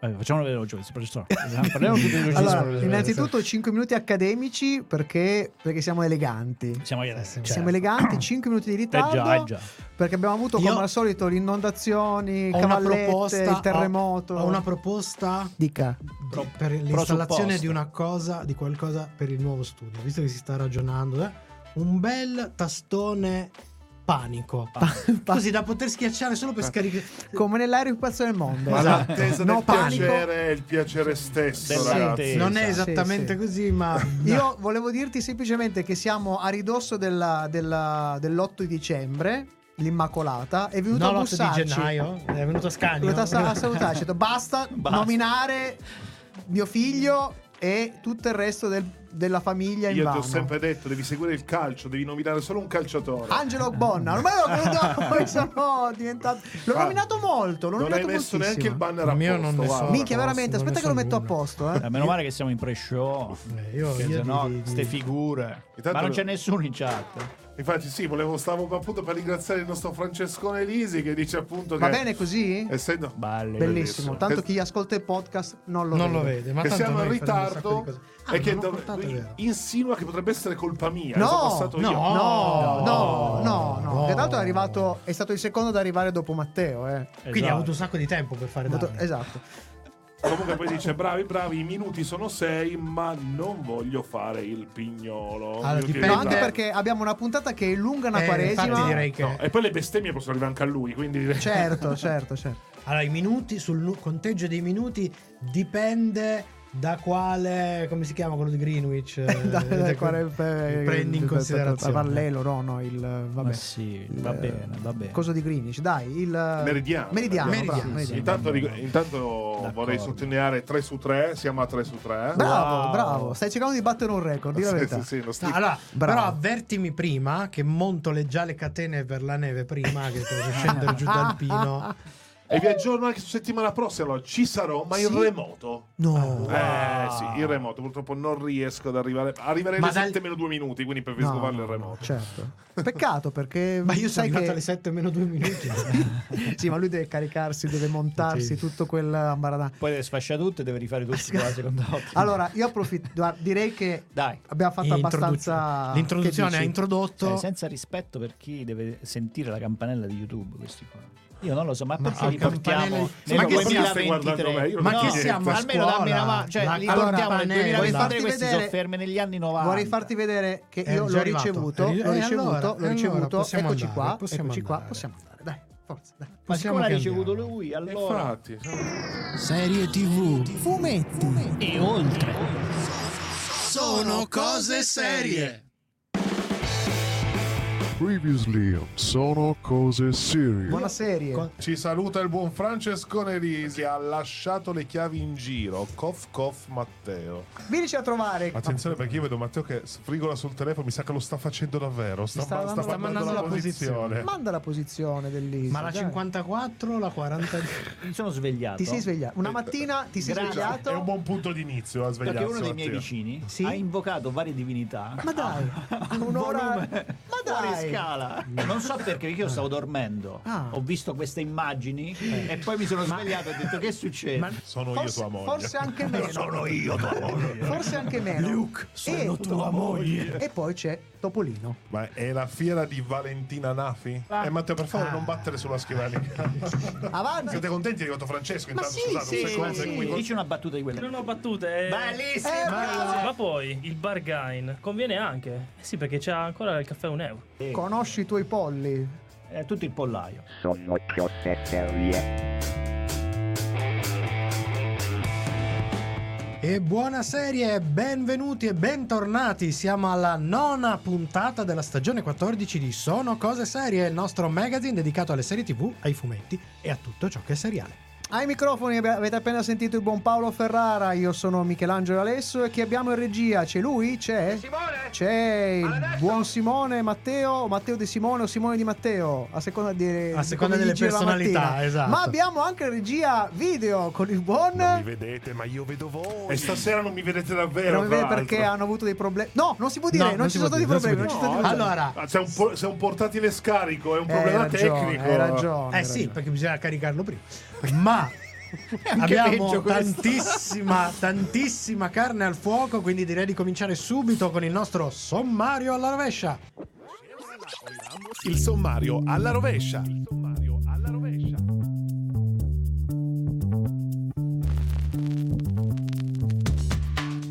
Eh, facciamo vedere veloce, professore. Parliamo tutti veloci. Allora, innanzitutto 5 minuti accademici perché, perché siamo eleganti. siamo io adesso. Siamo eleganti, 5 minuti di Eh ritardo. già, eh già. Perché abbiamo avuto Io- come al solito le inondazioni, Ho una cavallette, proposta, il terremoto. Ho, ho una proposta Dica. di- per l'installazione di una cosa, di qualcosa per il nuovo studio, visto che si sta ragionando, eh, un bel tastone panico, così da poter schiacciare solo per scaricare. Come nell'aereo più pazzo del mondo. Ma Esatto. l'attesa No del panico. piacere è il piacere stesso, ragazzi. Non è Sì, esattamente sì. così, ma Io volevo dirti semplicemente che siamo a ridosso della- della- dell'8 di dicembre, l'Immacolata, è venuto no, a l'8 di bussarci. gennaio è venuto a È Scagno. venuto a a salutarci, ha detto basta, Basta. nominare mio figlio e tutto il resto del- della famiglia in Io ti vano. ho sempre detto, devi seguire il calcio, devi nominare solo un calciatore. Angelo Bonna, ormai l'ho venuto, poi sono diventato. L'ho Ah, nominato molto, l'ho non hai nominato messo moltissimo. neanche il banner a mio posto, non ne so. Minchia, posto, veramente, non aspetta che lo metto a posto. Eh. Eh, meno male che siamo in pre-show. Eh, io- io se no, di- di- ste figure. Ma non c'è nessuno in chat. Infatti sì, volevo, stavo appunto per ringraziare il nostro Francescone Lisi che dice appunto Va che... bene così? Essendo... Belli. Bellissimo. bellissimo. Tanto Che- chi ascolta il podcast non lo non lo vede. vede, ma che tanto siamo in ritardo. Ah, e che dov- insinua che potrebbe essere colpa mia. No, no, io. No, no, no, no. No. Che tanto è arrivato, è stato il secondo ad arrivare dopo Matteo, eh. Quindi ha Esatto. avuto un sacco di tempo per fare. Esatto. Comunque poi dice bravi, bravi, i minuti sono sei, ma non voglio fare il pignolo. Allora, dipende- anche perché abbiamo una puntata che è lunga una Eh, quaresima. direi che No, e poi le bestemmie possono arrivare anche a lui, quindi. Certo, certo, certo. Allora, i minuti sul conteggio dei minuti dipende da quale come si chiama quello di Greenwich eh, Da- da da- quale- eh, prendi in il- considerazione Parallelo, no, no, il vabbè. Ma sì, va Il- bene, va bene. Coso di Greenwich, dai, il Meridiano. Meridiano, Meridiano, bravo, sì, Meridiano. Intanto, rig- intanto D'accordo. vorrei sottolineare 3 su 3, siamo a 3 su 3. Bravo, Wow. bravo. Stai cercando di battere un record, di la Sì, verità. sì, sì, lo No, stick. allora, Bravo. però avvertimi prima che monto le già le catene per la neve prima che devo scendere giù dal pino. E vi aggiorno anche su settimana prossima, allora, ci sarò, ma in Sì? remoto. No. Eh sì, in remoto, purtroppo non riesco ad arrivare. Arriverei Ma alle dal- 7 meno 2 minuti, quindi preferisco No, farlo in remoto. Certo. Peccato perché Ma io sono sai arrivato che alle 7 meno 2 minuti. Sì, ma lui deve caricarsi, deve montarsi Sì. tutto quel ambaradà. Poi deve sfasciare tutto e deve rifare tutto con la seconda volta. Allora, io approfitto, guarda, direi che Dai. abbiamo fatto abbastanza introduzione- L'introduzione che ha dici? introdotto. Cioè, senza rispetto per chi deve sentire la campanella di YouTube, questi qua. Io non lo so, ma Ma perché li portiamo nel Ma che stai guardando 2023? me? Io non Ma ho che siamo Almeno dammi una mano, cioè li portiamo nel campanella. 2023, Vorrei questi farti sono vedere- fermi negli anni 90. Vorrei farti vedere che È io l'ho arrivato. ricevuto, Eh, l'ho eh, ricevuto, allora, l'ho allora ricevuto. Eccoci andare, qua, possiamo eccoci qua, andare. possiamo andare. Dai, forza, dai. Ma Possiamo siccome l'ha ricevuto andiamo. lui, allora... Infatti, Serie TV. Fumetti. E oltre. Sono cose serie. Previously sono cose serie. Buona serie. Con- ci saluta il buon Francescone Risi. Ha lasciato le chiavi in giro. Cof cof Matteo. Vienici a trovare. Attenzione perché io vedo Matteo che sfrigola sul telefono. Mi sa che lo sta facendo davvero. Sta, sta sta mandando- mandando la posizione. Manda la posizione dell'ISO. Ma la dai. 54 la 40 Mi sono svegliato. Ti sei svegliato. Una mattina ti sei Grazie. svegliato. È un buon punto d'inizio a svegliarsi. Perché uno dei miei Matteo. vicini Sì? ha invocato varie divinità. Ma dai, un'ora. Ma dai. Scala. Non so perché, perché io stavo dormendo. Ah. Ho visto queste immagini e poi mi sono svegliato e ho detto che succede? Sono io Forse, tua moglie. forse anche meno. Sono io tua moglie. Forse anche meno. Luke, sono e, tua moglie. e poi c'è Topolino. Ma è la fiera di Valentina Nafi? Ah. Eh, Matteo, per favore, non battere sulla schiena. Avanti. Siete contenti? È arrivato Francesco. Ma Intanto, sì, scusate, sì, un secondo. sì. cui- Dici una battuta di quelle. Non ho battute. eh. Bellissima! Eh. Ma poi il bargain conviene anche. Eh sì, perché c'ha ancora il caffè a un euro. Conosci i tuoi polli. È tutto il pollaio. Sono cose serie. E buona serie, benvenuti e bentornati. Siamo alla nona puntata della stagione 14 di Sono cose serie, il nostro magazine dedicato alle serie TV, ai fumetti e a tutto ciò che è seriale. Ai microfoni avete appena sentito il buon Paolo Ferrara, io sono Michelangelo Alesso e chi abbiamo in regia? C'è lui? C'è? C'è il buon Simone Matteo, Matteo di Simone o Simone di Matteo, a seconda, di, A seconda delle personalità, mattina. esatto. Ma abbiamo anche regia video con il buon... Non mi vedete, ma io vedo voi. E stasera non mi vedete davvero. non mi vede tra perché hanno avuto dei problemi. No, non si può dire, No, non, non ci sono stati non problemi. Non stati problemi. Allora, c'è un, po- c'è un portatile scarico, è un Eh, problema hai ragione, tecnico. Hai ragione. eh hai sì, ragione. perché bisogna caricarlo prima. Ma Abbiamo tantissima, tantissima carne al fuoco, quindi direi di cominciare subito con il nostro sommario alla rovescia. Il sommario alla rovescia. Il sommario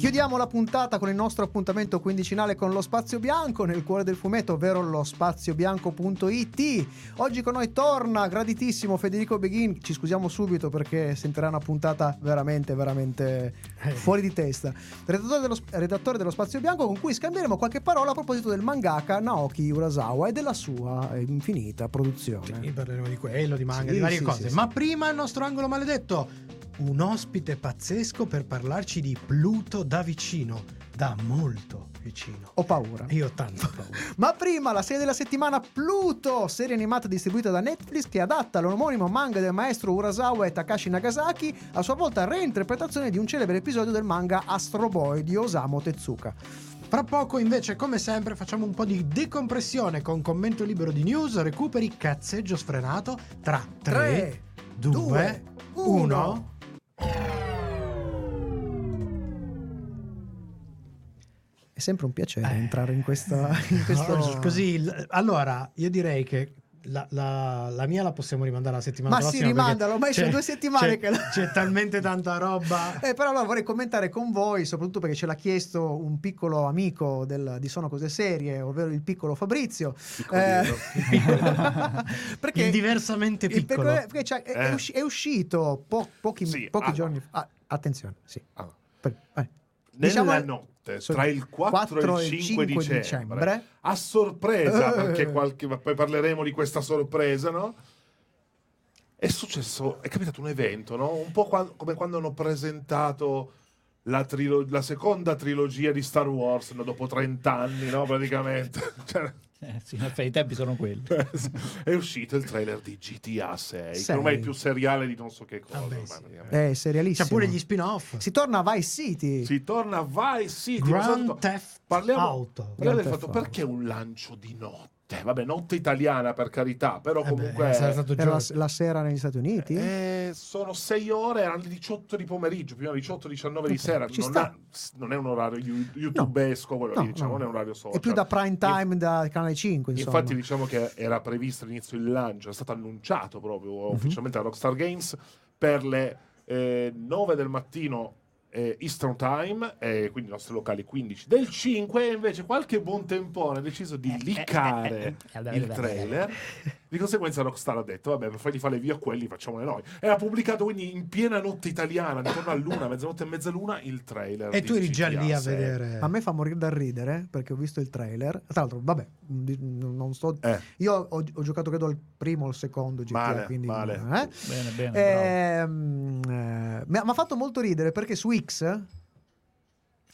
Chiudiamo la puntata con il nostro appuntamento quindicinale con lo Spazio Bianco nel cuore del fumetto, ovvero lo spaziobianco.it. Oggi con noi torna graditissimo Federico Beghin. Ci scusiamo subito perché sentirà una puntata veramente, veramente fuori di testa. Redattore dello, redattore dello Spazio Bianco con cui scambieremo qualche parola a proposito del mangaka Naoki Urasawa e della sua eh, infinita produzione. Sì, parleremo di quello, di manga, Sì, di varie sì, cose. Ma prima il nostro angolo maledetto. Un ospite pazzesco per parlarci di Pluto da vicino, da molto vicino. Ho paura. Io ho tanto paura. Ma prima la serie della settimana Pluto, serie animata distribuita da Netflix che adatta l'omonimo manga del maestro Urasawa e Takashi Nagasaki, a sua volta reinterpretazione di un celebre episodio del manga Astro Boy di Osamu Tezuka. Fra poco invece, come sempre, facciamo un po' di decompressione con commento libero di news, recuperi, cazzeggio sfrenato tra 3, 2, 1. È sempre un piacere Eh. entrare in, questa, in questo... Così, allora, io direi che la, la- la mia la possiamo rimandare la settimana Ma sì, prossima. perché rimandalo, ormai sono due settimane c'è, che la- c'è talmente tanta roba. Eh, però allora vorrei commentare con voi, soprattutto perché ce l'ha chiesto un piccolo amico del- di Sono Cose Serie, ovvero il piccolo Fabrizio. Perché Il diversamente il piccolo. perché- perché c'è- è, è Eh. usci- è uscito po- pochi, Sì, pochi ah, giorni fa. Ah, attenzione, sì. Ah. Per- eh. Nella Diciamo- notte tra il 4, e il 5, dicembre, a sorpresa, perché qualche, poi parleremo di questa sorpresa, no? È successo, è capitato un evento, no? Un po' qua- come quando hanno presentato la, trilo- la seconda trilogia di Star Wars no? dopo 30 anni, no? Praticamente. Cioè, Eh, sì, in effetti i tempi sono quelli. è uscito il trailer di GTA 6, che Sei. ormai è più seriale di non so che cosa. Vabbè, sì. praticamente. È serialissimo. C'è pure gli spin-off. Si torna a Vice City. Si torna a Vice City. Grand. Theft Parliamo, Auto. parliamo Grand del Theft fatto Auto. perché un lancio di notte? Vabbè, notte italiana per carità, però Eh comunque beh, Era la, giorno. la sera negli Stati Uniti. eh, sono 6 ore, erano le 18 di pomeriggio, prima 18-19 di sera. ci Non, sta. ha- non è un orario you- youtubesco, quello No, lì, diciamo, no. non è un orario social. È più da prime time da Canale 5, insomma. Infatti diciamo che era previsto all'inizio il lancio, è stato annunciato proprio Mhm. ufficialmente da Rockstar Games per le eh, 9 del mattino eh, Eastern Time, e quindi i nostri locali 15 del 5, e invece qualche buon tempone ha deciso di liccare il trailer. Di conseguenza Rockstar ha detto, vabbè, per fargli fare via quelli, facciamole noi. E ha pubblicato quindi in piena notte italiana, intorno a luna, mezzanotte e mezzaluna, il trailer. E di tu eri già lì a 6. vedere. A me fa morire dal ridere perché ho visto il trailer. Tra l'altro, vabbè, non sto. Eh, Io ho, ho giocato credo al primo o al secondo GTA. Male, quindi, male. eh? Bene, bene. bravo. Ehm, eh, mi ha fatto molto ridere perché su X.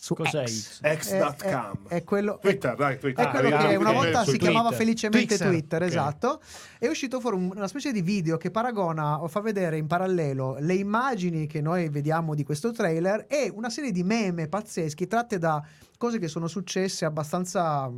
Su Cos'è X, X? è, X.com. è- è quello, Twitter, dai, Twitter. è quello Ah, che una volta si chiamava Twitter. felicemente Twixer. Twitter, Ok. esatto. È uscito fuori un- una specie di video che paragona o fa vedere in parallelo le immagini che noi vediamo di questo trailer e una serie di meme pazzeschi tratte da cose che sono successe abbastanza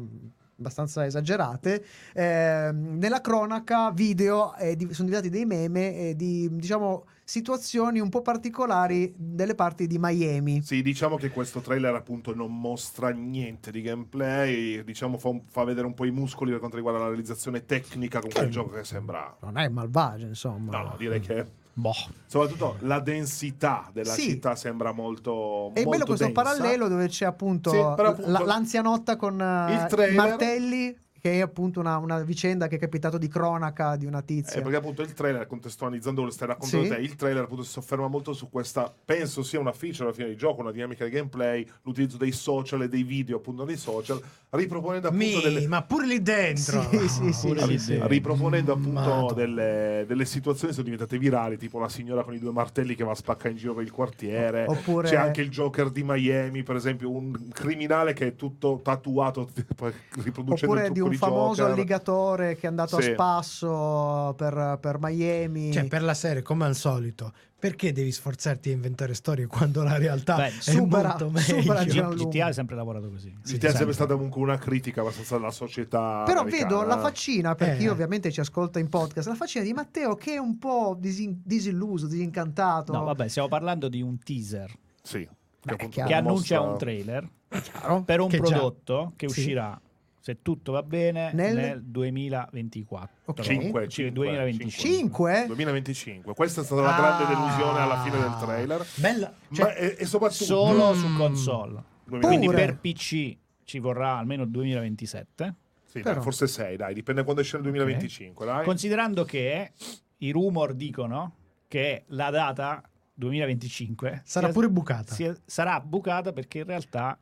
abbastanza esagerate ehm, nella cronaca video eh, di- sono diventati dei meme eh, di diciamo situazioni un po' particolari delle parti di Miami Sì, diciamo che questo trailer appunto non mostra niente di gameplay, diciamo fa, fa vedere un po' i muscoli per quanto riguarda la realizzazione tecnica con quel Che- gioco che sembra... non è malvagio insomma No, no, direi che Boh. soprattutto la densità della Sì. città sembra molto... E molto bello questo densa. parallelo dove c'è appunto, Sì, appunto- la- l'anzianotta con eh, Il trailer- i martelli, che è appunto una, una vicenda che è capitato di cronaca di una tizia. Eh, perché appunto il trailer, contestualizzando che stai raccontando Sì. te, il trailer appunto si sofferma molto su questa, penso sia una feature alla fine del gioco, una dinamica di gameplay, l'utilizzo dei social e dei video appunto nei social, riproponendo appunto Mi, delle, ma pure lì dentro. Sì, sì, sì, Pure sì, sì. riproponendo appunto delle, delle situazioni che sono diventate virali, tipo la signora con i due martelli che va a spaccare in giro per il quartiere. Oppure- C'è anche il Joker di Miami, per esempio, un criminale che è tutto tatuato, riproducendo Oppure il di trucco un di famoso Joker. alligatore che è andato Sì. a spasso per, per Miami. Cioè, per la serie, come al solito, perché devi sforzarti a inventare storie quando la realtà Beh, è supera- molto meglio? supera. GTA ha sempre lavorato così. GTA è sempre stata comunque una critica abbastanza alla società. Però americana. vedo la faccina, per Eh. chi ovviamente ci ascolta in podcast, la faccina di Matteo che è un po' disin- disilluso, disincantato. No, vabbè, stiamo parlando di un teaser Sì. Beh, chiaro. che annuncia mostra- un trailer Chiaro. per un Che già- prodotto che sì. Se tutto va bene, Nel- nel, 2024. Ok. Cinque, Sì, cinque, 2025. 5? 2025. Questa è stata la Ah. grande delusione alla fine del trailer. Bella. Ma Cioè, e, e soprattutto Solo Mm. su console. 2025. Quindi per PC ci vorrà almeno il 2027. Sì, Però. dai, forse 6, dai, dipende quando esce il 2025, dai. Considerando che i rumor dicono che la data 2025 sarà sia- pure bucata. sia- sarà bucata perché in realtà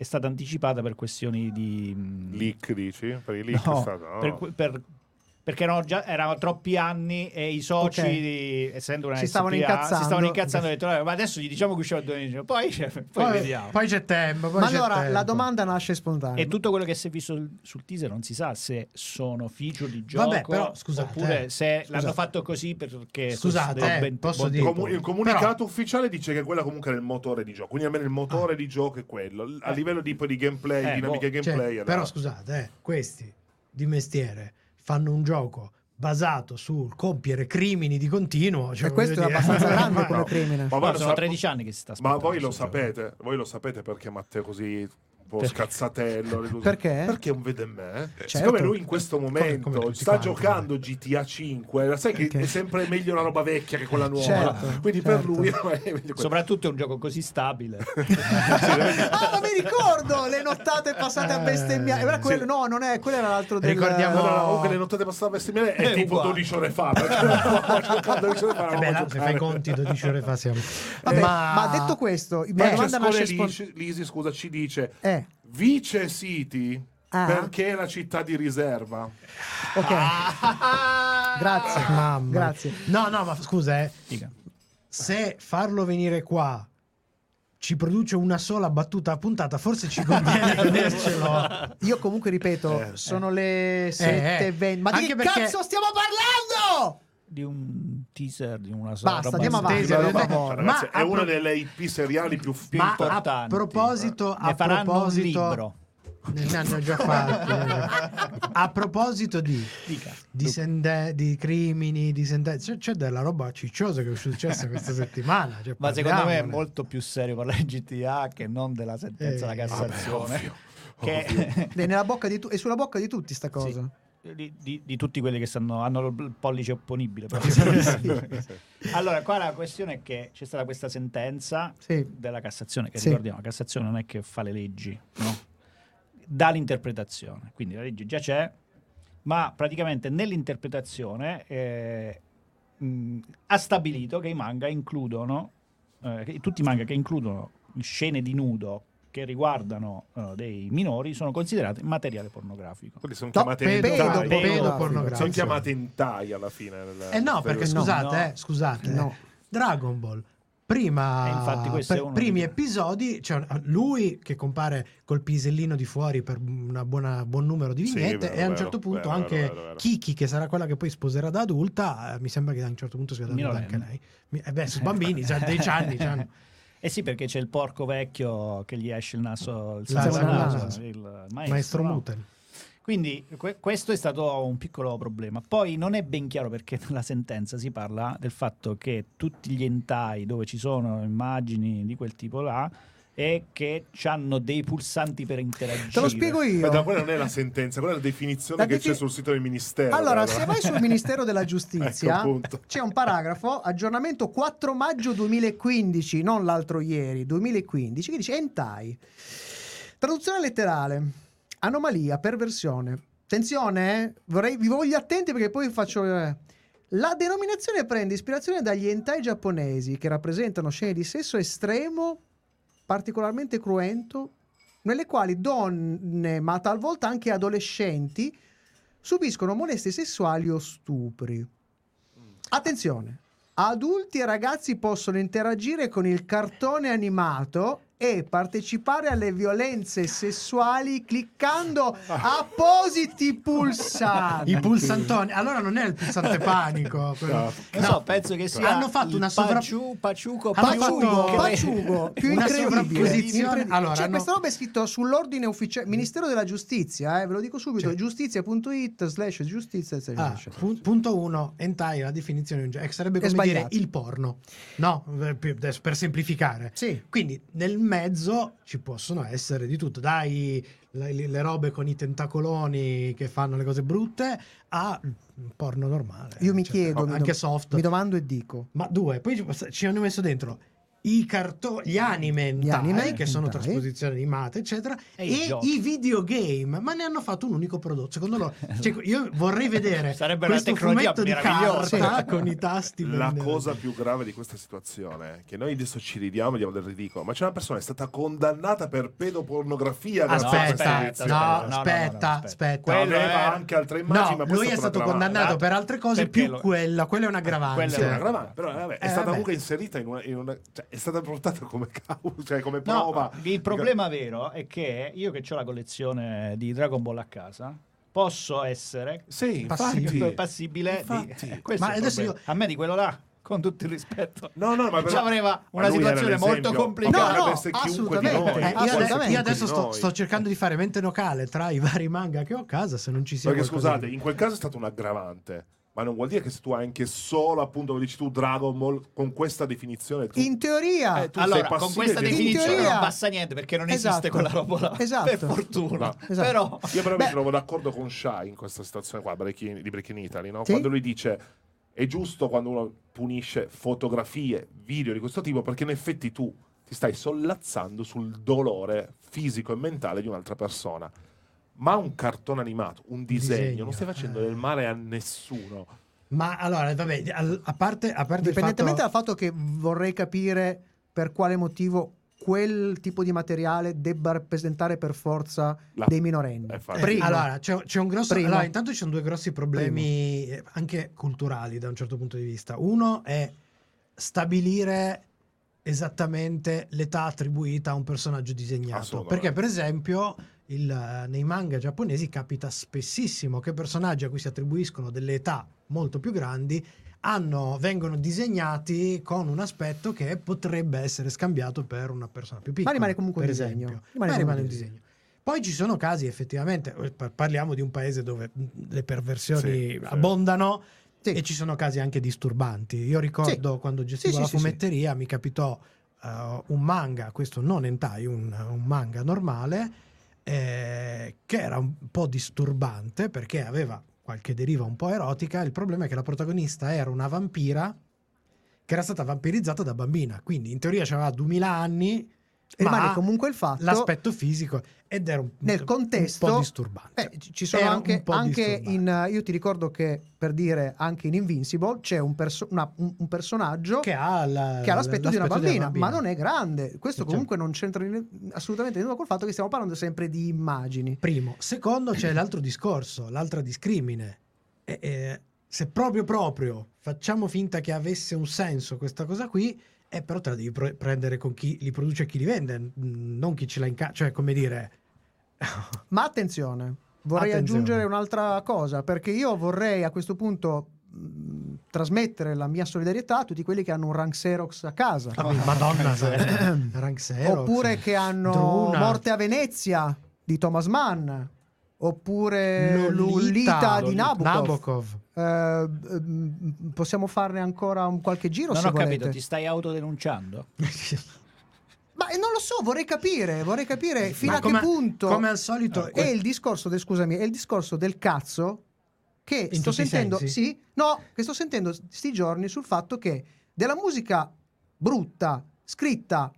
è stata anticipata per questioni di mh, Leak, dici? Per i leak No, è stato, no? per- per- perché erano, già, erano troppi anni e i soci, Ok. di- essendo una Si stavano SPA, incazzando. si stavano incazzando e detto, "Eh, ma adesso gli diciamo che usciva il 2025, poi, cioè, poi, poi, vediamo. poi c'è tempo. poi Ma c'è allora la tempo. domanda nasce spontanea. E tutto quello che si è visto sul, sul teaser non si sa se sono feature di gioco Vabbè, però, scusate, oppure eh, se scusate. l'hanno fatto così perché Scusate, eh, ben- posso dire-. Comu- il comunicato ufficiale dice che quella comunque è il motore di gioco, quindi almeno il motore di gioco è quello. A Eh. livello di, poi di gameplay, Eh, dinamiche boh, Cioè, gameplay. era- però scusate, eh, questi di mestiere fanno un gioco basato sul compiere crimini di continuo. Cioè, e questo è dire- abbastanza grande Ma- come no. crimine. Ma lo sono sap- 13 anni che si sta Ma voi lo sapete, voi lo sapete perché Matteo così po' Perché? scazzatello. Perché? Perché un vede me. Certo. Siccome lui in questo momento come tutti sta quanti, giocando GTA 5, sai che Ok. è sempre meglio una roba vecchia che quella nuova. Certo, Quindi per certo. lui è meglio. Soprattutto è un gioco così stabile. Ah, ma mi ricordo le nottate passate a Eh, bestemmiare. Era quello- sì. No, non è, quello era l'altro del Ricordiamo- No, no, no, le notate passate a bestemmiare è È tipo uguale. 12 ore fa. Perché eravamo giocando 12 ore fa, Eh beh, se fai conti 12 ore fa siamo. Vabbè, ma... ma... detto questo, la Eh, domanda nasce Lisi, spontanea. Lisi, scusa, ci dice Eh, Vice City Ah. perché è la città di riserva. ok. Grazie. Mamma. Grazie. No, no, ma scusa, eh, Dica. se farlo venire qua ci produce una sola battuta a puntata, forse ci conviene tenercelo. Io comunque ripeto, Eh, sono le 7.20. Ma di che perché- cazzo stiamo parlando? Di un teaser di una sola Basta, roba andiamo avanti, Teaser, eh. Ragazzi, Ma è a una pro- delle IP seriali più, più Ma a importanti. proposito, Ne a proposito, libro. Ne, hanno già fatti. A proposito di, Dica. di, sende- di crimini, di sentenze, c'è, c'è della roba cicciosa che è successa questa settimana. cioè, Ma secondo me è molto più serio parlare di GTA che non della sentenza Eh, della Cassazione. ovvio, che È, nella bocca di tu- è sulla bocca di tutti sta cosa. Di, di- di tutti quelli che stanno, hanno il pollice opponibile. allora, qua la questione è che c'è stata questa sentenza Sì. della Cassazione, che Sì. ricordiamo, la Cassazione non è che fa le leggi, no? dà l'interpretazione. Quindi la legge già c'è, ma praticamente nell'interpretazione eh, mh, ha stabilito che i manga includono, eh, tutti i manga che includono scene di nudo che riguardano eh, dei minori sono considerati materiale pornografico. Quindi sono No, chiamate pedo- hentai. pedo- pedopornografico. Sono chiamate hentai alla fine. Eh no, perché No, scusate, no. eh, scusate, No. Dragon Ball. Prima, per è uno primi episodi, c'è lui che compare col pisellino di fuori per un buon numero di Sì, vignette vero, e a un vero, certo punto vero, anche vero, vero, vero. Kiki, che sarà quella che poi sposerà da adulta, eh, mi sembra che a un certo punto sia da adulta anche lei. Eh beh, sono bambini, già 10 anni. c'hanno. Eh sì, perché c'è il porco vecchio che gli esce il naso, il la- naso, il maestro. Maestro no? Muten. Quindi que- questo è stato un piccolo problema. Poi non è ben chiaro perché nella sentenza si parla del fatto che tutti gli entai dove ci sono immagini di quel tipo là e che hanno dei pulsanti per interagire. Te lo spiego io. Aspetta, quella non è la sentenza, quella è la definizione La che c'è sul sito del ministero. Allora, guarda. se vai sul Ministero della Giustizia, Ecco, c'è un paragrafo, aggiornamento 4 maggio 2015, non l'altro ieri, 2015, che dice Entai. Traduzione letterale. Anomalia, perversione. Attenzione, eh, vorrei, vi voglio attenti perché poi faccio... eh. La denominazione prende ispirazione dagli hentai giapponesi che rappresentano scene di sesso estremo, particolarmente cruento, nelle quali donne, ma talvolta anche adolescenti, subiscono molestie sessuali o stupri. Attenzione, adulti e ragazzi possono interagire con il cartone animato e partecipare alle violenze sessuali cliccando appositi pulsanti. I pulsantoni. Allora non è il pulsante panico. quello- No. So, penso che sia Hanno fatto una sovra- paciu- paciuco, paciugo, fatto- Paciugo, più Una incredibile. sovrapposizione. incredibile. Allora, cioè, hanno- questa roba è scritto sull'ordine ufficiale Ministero della Giustizia, eh, ve lo dico subito, Sì. giustizia.it slash giustizia eccetera, Ah, pun- punto uno, hentai, la definizione di un genere, sarebbe come dire il porno. No, eh, per semplificare. Sì. Quindi nel mezzo ci possono essere di tutto, dai le, le robe con i tentacoloni che fanno le cose brutte a porno normale. Io mi chiedo, mi anche dom- soft. mi domando e dico. Ma due, poi ci hanno messo dentro i cartoni, gli anime, Gli anime che sono hentai. trasposizioni animate, eccetera, E e, i videogame, ma ne hanno fatto un unico prodotto. Secondo loro, cioè, io vorrei vedere Sarebbe questo fumetto di carta con i tasti. La cosa più grave di questa situazione è che noi adesso ci ridiamo diamo del ridicolo, ma c'è una persona che è stata condannata per pedopornografia. Aspetta, no, no, no, no, aspetta, aspetta. aspetta. Quello Aveva è- anche altre immagini, No, ma lui è stato aggravante. condannato per altre cose, Perché più lo- quella, quella è un aggravante. Quella è aggravante, però vabbè, è Eh, stata comunque inserita in una, in una- cioè, è stata portata come causa, cioè come No, prova. il problema vero è che io che ho la collezione di Dragon Ball a casa posso essere Sì, Passibile. infatti. passibile Infatti. di questo Ma adesso io- a me di quello là con tutto il rispetto No, no, ma Ci però- aveva ma una situazione molto complicata. Ma No, no, essere chiunque di assolutamente. noi. Eh, Eh, io, adesso, assolutamente. io adesso sto, sto cercando di fare mente locale tra i vari manga che ho a casa. Se non ci sia Perché scusate, di- in quel caso è stato un aggravante. Ma non vuol dire che se tu hai anche solo, appunto, come dici tu, Dragon Ball con questa definizione, tu In teoria, Eh, tu allora sei con questa definizione teoria- non passa niente perché non esiste Esatto. quella roba là Esatto. per fortuna No. Esatto. però Io però Beh- mi trovo d'accordo con Shai in questa situazione qua, Breaking- di Breaking Italy, no? Sì. quando lui dice è giusto quando uno punisce fotografie, video di questo tipo, perché in effetti tu ti stai sollazzando sul dolore fisico e mentale di un'altra persona. Ma un cartone animato, un disegno, disegno, non stai facendo eh. del male a nessuno. Ma allora, vabbè, a parte, a parte il Indipendentemente fatto... dal fatto che vorrei capire per quale motivo quel tipo di materiale debba rappresentare per forza La- dei minorenni. Eh. Primo. Allora, c'è, c'è un grosso. Primo. Allora, intanto ci sono due grossi problemi eh, anche culturali da un certo punto di vista. Uno è stabilire esattamente l'età attribuita a un personaggio disegnato. Perché, per esempio, il- nei manga giapponesi capita spessissimo che personaggi a cui si attribuiscono delle età molto più grandi hanno- vengono disegnati con un aspetto che potrebbe essere scambiato per una persona più piccola. rimane comunque un disegno. Rimane Ma rimane un un disegno. Poi ci sono casi effettivamente, eh, par- parliamo di un paese dove mh, le perversioni Sì, sì. abbondano Sì. e ci sono casi anche disturbanti. Io ricordo quando gestivo Sì, sì, la sì, sì. fumetteria mi capitò eh, un manga, questo non hentai, un, un manga normale, eh, che era un po' disturbante perché aveva qualche deriva un po' erotica. Il problema è che la protagonista era una vampira che era stata vampirizzata da bambina, quindi in teoria aveva 2000 anni. E rimane ma comunque il fatto l'aspetto fisico ed era un, nel contesto un po' disturbante. Eh, ci- sono Era anche, anche in io ti ricordo che per dire anche in Invincible c'è un, perso- una- un- un personaggio che ha, la- che ha l'aspetto di una l'aspetto bambina, ma non è grande. Questo Sì, comunque non c'entra assolutamente nulla col fatto che stiamo parlando sempre di immagini. Primo. Secondo, c'è l'altro discorso, l'altra discrimine. E- e se proprio proprio facciamo finta che avesse un senso questa cosa qui, eh, però te la devi pro- prendere con chi li produce e chi li vende, non chi ce l'ha in casa. Cioè, come dire... Ma attenzione, vorrei Attenzione. aggiungere un'altra cosa, perché io vorrei a questo punto mh, trasmettere la mia solidarietà a tutti quelli che hanno un rank Xerox a casa. Madonna, Rank Xerox, oppure che hanno Druna, Morte a Venezia di Thomas Mann, oppure Lolita, di Nabokov. Nabokov. Eh, ehm, possiamo farne ancora un qualche giro non se ho capito volete. ti stai autodenunciando Ma eh, non lo so, vorrei capire, vorrei capire fino Ma a come- che punto Come al solito... è il discorso del, scusami, è il discorso del cazzo che In sto sentendo, sensi? sì, no, che sto sentendo sti giorni sul fatto che della musica brutta, scritta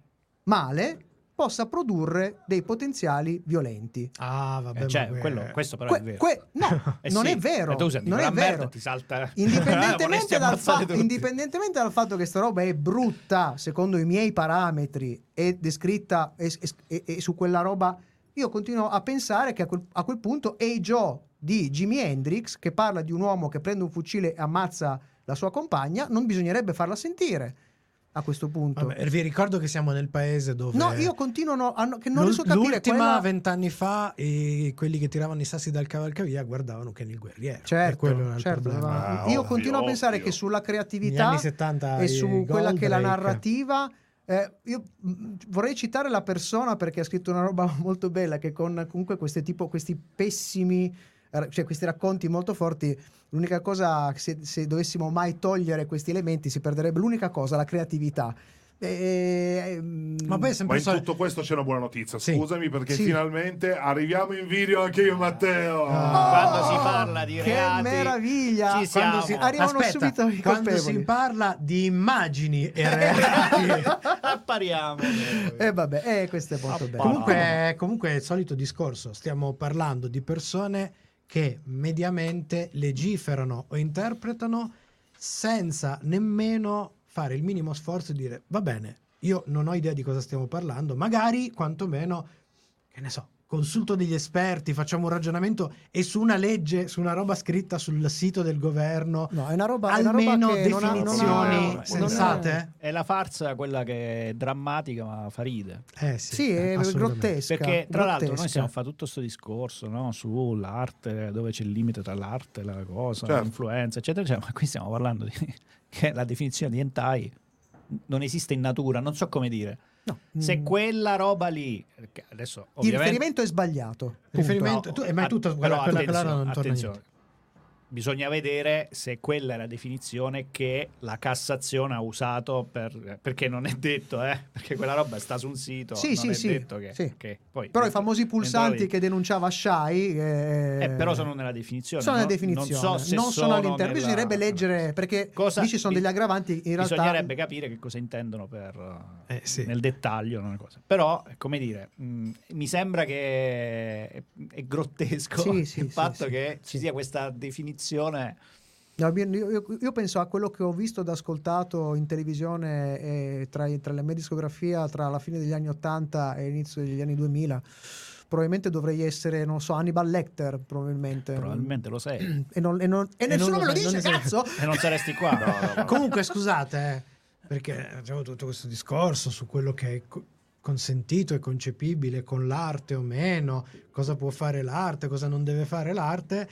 male, possa produrre dei potenziali violenti. Ah, vabbè. Eh, cioè, quello- questo però Que- è vero que- no, Eh non sì, è vero. e tu senti non è vero. ti salta Indipendentemente Vorresti dal, fa- indipendentemente dal fatto che sta roba è brutta secondo i miei parametri e descritta e, e- e su quella roba, io continuo a pensare che a quel, a quel punto Hey Joe di Jimi Hendrix, che parla di un uomo che prende un fucile e ammazza la sua compagna, non bisognerebbe farla sentire. A questo punto. Vabbè, vi ricordo che siamo nel paese dove. No, io continuo no- a che non riesco a capire L'ultima quella- vent'anni fa, e quelli che tiravano i sassi dal cavalcavia guardavano Kenny il guerriero. E Certo, quello era il certo, Ah, io ovvio, continuo a pensare ovvio. che sulla creatività anni 70 e su i quella che è la narrativa. eh, io vorrei citare la persona perché ha scritto una roba molto bella che con comunque queste tipo, questi pessimi, cioè questi racconti molto forti, l'unica cosa, se, se dovessimo mai togliere questi elementi, si perderebbe l'unica cosa, la creatività. E, ehm, Ma poi è Ma sempre in solo- tutto questo c'è una buona notizia. Sì. Scusami, perché Sì. finalmente arriviamo in video anche io e Matteo. Ah. Quando si parla di che reati, meraviglia! ci Quando siamo. si- arrivano Aspetta, subito i quando colpevoli. si parla di immagini e reali. appariamo. E vabbè, eh, questo è molto bello. comunque, comunque è il solito discorso. Stiamo parlando di persone che mediamente legiferano o interpretano senza nemmeno fare il minimo sforzo di dire va bene, io non ho idea di cosa stiamo parlando, magari quantomeno, che ne so, consulto degli esperti, facciamo un ragionamento e su una legge, su una roba scritta sul sito del governo, No, è una roba, è una roba almeno che non ha- non ha- definizioni non ha- sensate? È la farsa quella che è drammatica ma fa ride. Eh sì, Sì, è grottesca. Perché tra l'altro noi grottesca. stiamo a fare tutto questo discorso no? sull'arte, dove c'è il limite tra l'arte e la cosa, Certo. l'influenza, eccetera, eccetera. Ma qui stiamo parlando di che la definizione di hentai non esiste in natura, non so come dire. No, Se mm, quella roba lì, adesso il riferimento è sbagliato. Riferimento- tu- ma è tutto però quella- quella attenzione, attenzione. Bisogna vedere se quella è la definizione che la Cassazione ha usato per, perché non è detto, eh, perché quella roba sta su un sito, Sì, sì, sì, detto che, sì. che poi Però i dentro- famosi pulsanti che denunciava Shai eh, Eh, però sono nella definizione. sono nella no? definizione, Non so se non sono all'interno. nella- Bisognerebbe leggere perché Cosa- lì ci sono degli aggravanti. In realtà, Bisognerebbe capire che cosa intendono per, Eh, sì. nel dettaglio. Però, come dire, mh, mi sembra che è, è grottesco il fatto che ci sia questa definizione. No, io, io- penso a quello che ho visto ed ascoltato in televisione eh, tra, tra la mia discografia tra la fine degli anni 80 e l'inizio degli anni 2000. Probabilmente dovrei essere, non so, Hannibal Lecter, probabilmente. Probabilmente lo sei. E, non- e non- e E nessuno non me lo lo dice, cazzo! e non saresti qua. No, no, Comunque, scusate, eh, perché facciamo tutto questo discorso su quello che è co- consentito e concepibile con l'arte o meno, cosa può fare l'arte, cosa non deve fare l'arte.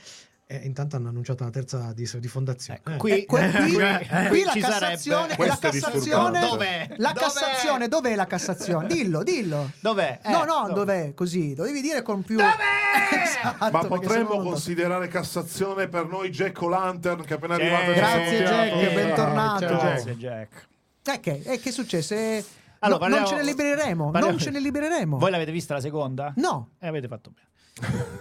E intanto hanno annunciato una terza di, di fondazione. Ecco, Eh. qui, Eh, qui, eh, qui la ci Cassazione, la è Cassazione. Dov'è? la Dov'è? Cassazione, dov'è la Cassazione? Dillo, dillo. Dov'è? Eh, no, no, dov'è? dov'è? Così, dovevi dire con più. Esatto, Ma potremmo non- considerare Cassazione per noi Jack O'Lantern che è appena arrivato. e Grazie. Jack, bentornato. Ciao, Grazie, Jack. Eh, che, eh, che successe? Eh, Allora, no- non parliamo- ce ne libereremo. parliamo- Non ce ne libereremo. Voi l'avete vista la seconda? No. E avete fatto bene.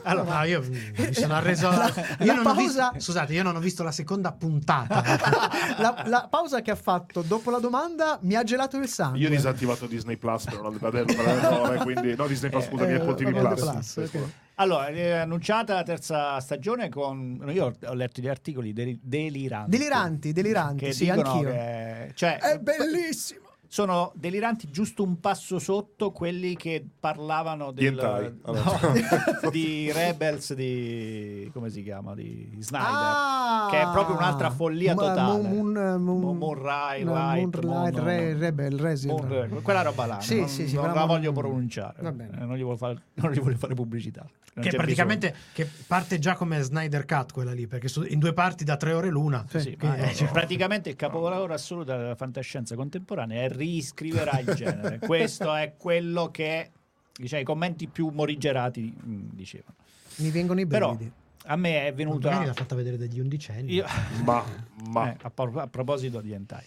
Allora, no, io mi sono arreso. La- io la non ho pausa- visto- scusate, io non ho visto la seconda puntata. la, la pausa che ha fatto dopo la domanda mi ha gelato il sangue. Io ho disattivato Disney Plus per non per errore, quindi no Disney Plus, scusami, Eh, Apple TV Plus. Plus, ok. Allora, è annunciata la terza stagione con... Io ho- letto gli articoli deli- deliranti. Deliranti, deliranti, Che sì, dicono anch'io. che- cioè, È bellissimo. Sono deliranti giusto un passo sotto quelli che parlavano Di del, no, di Rebels di come si chiama di Snyder Ah! che è proprio un'altra follia Mo- totale Moon, moon, moon, Moonrise, no, Light, Moon- Re- Rebel, Resil. Moon- quella roba là Sì, non, sì, sì, non la voglio pronunciare Va bene. Eh, non gli voglio fare, non gli voglio fare pubblicità Non che praticamente che parte già come Snyder Cut quella lì, perché in due parti da tre ore l'una. bisogno. Sì, Che- ma è- cioè- praticamente il capolavoro assoluto della fantascienza contemporanea e riscriverà il genere. Questo è quello che diciamo, i commenti più morigerati mh, dicevano. Mi vengono i Però brividi. a me è venuta Magari l'ha fatta vedere degli undicenni. Io- Ma, ma Eh, a, pro- a proposito di hentai.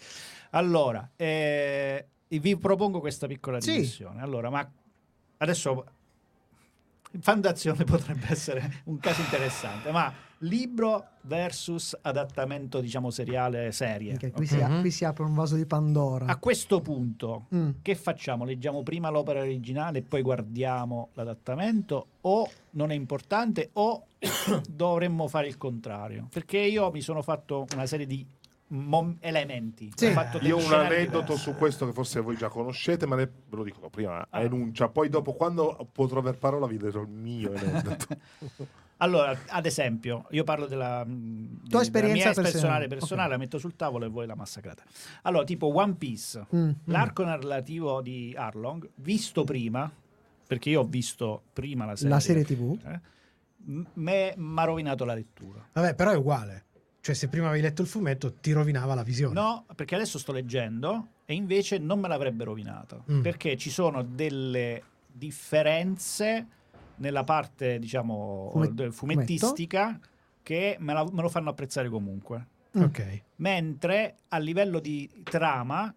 Allora, eh, vi propongo questa piccola Sì. riflessione. Allora, ma adesso Fondazione potrebbe essere un caso interessante, ma libro versus adattamento, diciamo, seriale serie. Perché qui, ok? si, Mhm. qui si apre un vaso di Pandora. A questo punto, Mm. che facciamo? Leggiamo prima l'opera originale e poi guardiamo l'adattamento? O non è importante? O dovremmo fare il contrario? Perché io mi sono fatto una serie di mom- elementi. Sì. Fatto Io ho un aneddoto diversi. su questo che forse voi già conoscete, ma ne- ve lo dico prima, Ah. enuncia. Poi dopo, quando potrò aver parola, vi dirò il mio aneddoto. Allora, ad esempio, io parlo della, mh, di- della esperienza mia personale. personale, personale Ok. la metto sul tavolo e voi la massacrate. Allora, tipo One Piece, Mm. l'arco narrativo di Arlong, visto prima, perché io ho visto prima la serie, La serie TV. eh, mi ha rovinato la lettura. Vabbè, però è uguale. Cioè, se prima avevi letto il fumetto, ti rovinava la visione. No, perché adesso sto leggendo e invece non me l'avrebbe rovinato. Mm. Perché ci sono delle differenze nella parte, diciamo, Fumet- fumettistica che me, la- me lo fanno apprezzare comunque. Mm. Ok. Mentre a livello di trama,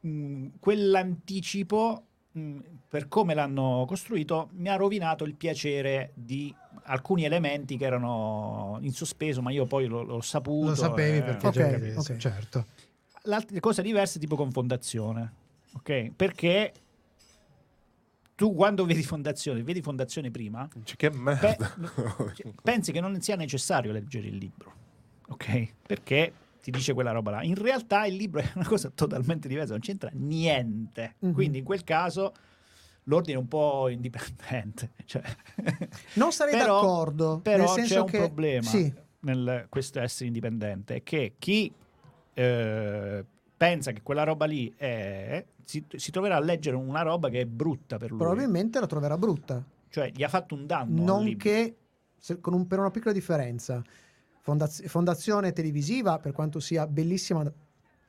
mh, quell'anticipo, mh, per come l'hanno costruito, mi ha rovinato il piacere di alcuni elementi che erano in sospeso, ma io poi l'ho, l'ho saputo. Lo sapevi eh. perché Ok, già avevi- ok. certo. L'altra cosa diverse tipo con Fondazione, ok? Perché tu quando vedi Fondazione, vedi Fondazione prima, Dici, che pe- merda. cioè, pensi che non sia necessario leggere il libro, ok? Perché ti dice quella roba là. In realtà il libro è una cosa totalmente diversa, non c'entra niente. Mhm. Quindi in quel caso l'ordine è un po' indipendente. Cioè, Non sarei Però- d'accordo. però nel senso c'è un che, problema. Sì, nel questo essere indipendente è che chi eh, pensa che quella roba lì è, si, si troverà a leggere una roba che è brutta per lui. probabilmente la troverà brutta. Cioè, gli ha fatto un danno. al non libro. che se- con un- per una piccola differenza. Fondaz- fondazione televisiva, per quanto sia bellissima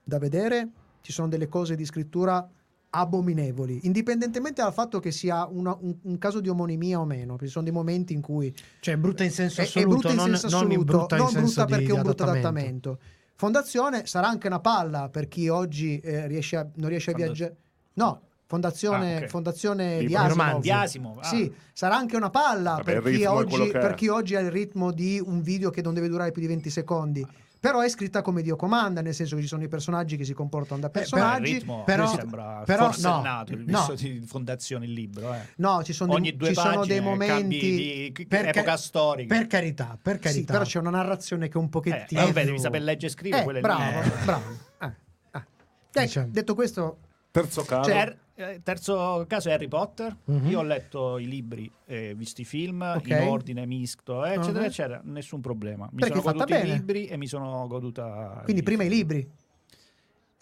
da, vedere, ci sono delle cose di scrittura abominevoli, indipendentemente dal fatto che sia una- un, un caso di omonimia o meno, perché ci sono dei momenti in cui Cioè, brutta in senso è, è assoluto, brutta in non, senso non in assoluto, brutta non brutta perché è un brutto adattamento. adattamento. Fondazione sarà anche una palla per chi oggi eh, riesce a- non riesce a viaggiare. No, Fondazione, Ah, ok. fondazione di Asimov. Di Asimov, ah. Sì, sarà anche una palla Vabbè, per, chi oggi, per chi oggi ha il ritmo di un video che non deve durare più di 20 secondi. Però è scritta come Dio comanda, nel senso che ci sono i personaggi che si comportano da Il personaggi. ritmo però- mi sembra però no, il no. di fondazione il libro. eh. No, ci sono, Ogni dei, due ci sono dei momenti. di, di Per ca- epoca storica. Per carità, per Sì, carità. però c'è una narrazione che è un Eh, pochettino. eh, vabbè, devi sapere leggere e scrivere. Eh, quelle lì, bravo, eh. bravo. Eh, eh. Diciamo. Detto questo, Terzo caso. Cioè, eh, terzo caso è Harry Potter. Mhm. Io ho letto i libri e visto i film Ok. in ordine misto, eh, eccetera, Mhm. eccetera. Nessun problema. Mi Perché sono goduti i libri e mi sono goduta. quindi prima i libri.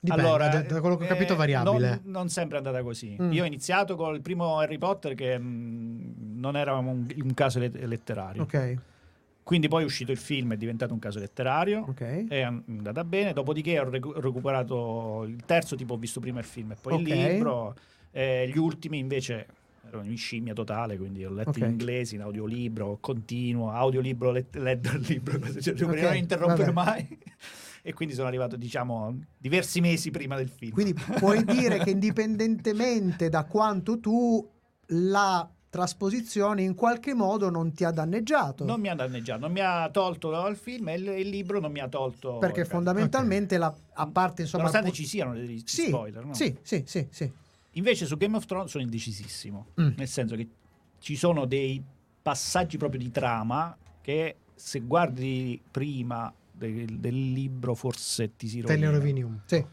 Dipende, allora, da, da quello che ho capito eh, variabile. Non, non sempre è andata così. Mm. Io ho iniziato col primo Harry Potter che mh, non era un, un caso let- letterario. Ok, Quindi poi è uscito il film, è diventato un caso letterario. ok. È andata bene. Dopodiché ho recu- recuperato il terzo, tipo ho visto prima il film e poi il Ok. libro. Eh, gli ultimi invece erano in scimmia totale, quindi ho letto Ok. in inglese, in audiolibro, continuo, audiolibro, let- letto il libro, cioè, per Ok, non interrompere vabbè. mai. e quindi sono arrivato, diciamo, diversi mesi prima del film. Quindi puoi dire che indipendentemente da quanto tu la trasposizione in qualche modo non ti ha danneggiato. non mi ha danneggiato, non mi ha tolto dal film e il, il libro non mi ha tolto... perché fondamentalmente la, a parte insomma Nonostante ci siano degli sì, spoiler, no? sì, sì, sì, sì. Invece su Game of Thrones sono indecisissimo, Mm. nel senso che ci sono dei passaggi proprio di trama che se guardi prima del, del libro forse ti si Te ne rovina. rovini un Sì.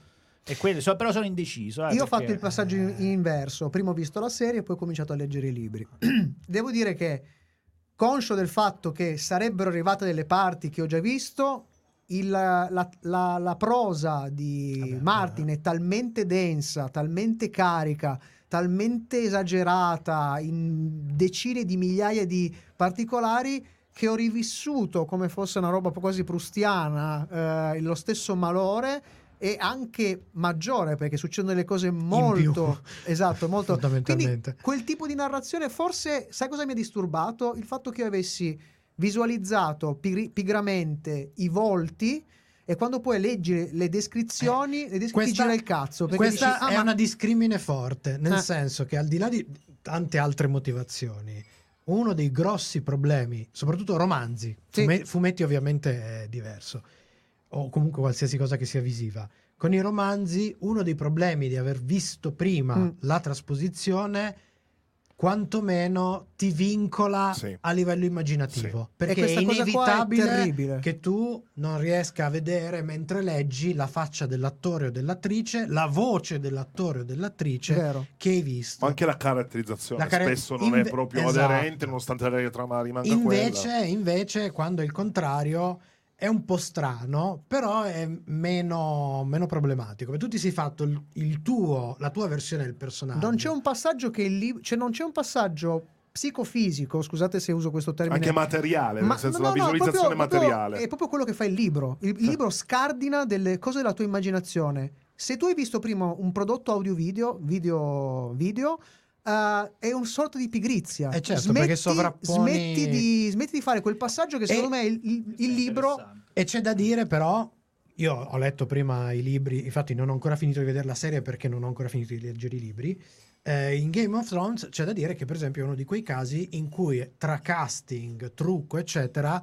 E quelli- so- però sono indeciso. eh, Io ho perché- fatto il passaggio in- inverso, prima ho visto la serie e poi ho cominciato a leggere i libri. Devo dire che, conscio del fatto che sarebbero arrivate delle parti che ho già visto, il- la, la- la prosa di Vabbè, Martin è talmente densa, talmente carica, talmente esagerata in decine di migliaia di particolari che ho rivissuto come fosse una roba quasi prustiana, eh, lo stesso malore e anche maggiore perché succedono delle cose molto esatto molto quindi Fondamentalmente. quel tipo di narrazione forse sai cosa mi ha disturbato il fatto che io avessi visualizzato pigri- pigramente i volti e quando poi leggi le descrizioni, le descrizioni ti Eh, questa- gira il cazzo Questa dici, ah, è ma- una discrimine forte, nel Ah. senso che al di là di tante altre motivazioni, uno dei grossi problemi, soprattutto romanzi, Sì. fume- fumetti ovviamente è diverso, o comunque qualsiasi cosa che sia visiva. Con i romanzi, uno dei problemi di aver visto prima Mm. la trasposizione quantomeno ti vincola Sì. a livello immaginativo. Perché è questa cosa qua è inevitabile terribile. che tu non riesca a vedere mentre leggi la faccia dell'attore o dell'attrice, la voce dell'attore o dell'attrice Vero. che hai visto. Ma anche la caratterizzazione La care- spesso non inve- è proprio esatto. aderente, nonostante la trama rimanga Invece, quella. invece, quando è il contrario, è un po' strano, però è meno, meno problematico. Tu ti sei fatto il, il tuo, la tua versione del personaggio. Non c'è un passaggio che il libro. Cioè, non c'è un passaggio psicofisico, scusate se uso questo termine. Anche materiale, Ma- nel senso no, la no, visualizzazione proprio- proprio- materiale. è proprio quello che fa il libro. Il, il libro scardina delle cose della tua immaginazione. Se tu hai visto prima un prodotto audio-video, video, video eh, è un sorta di pigrizia. Eh certo, perché sovrapponi- smetti, di, smetti di fare quel passaggio che secondo me il, il- il libro. E c'è da dire però, io ho letto prima i libri, infatti non ho ancora finito di vedere la serie perché non ho ancora finito di leggere i libri. Eh, in Game of Thrones c'è da dire che per esempio è uno di quei casi in cui tra casting, trucco, eccetera,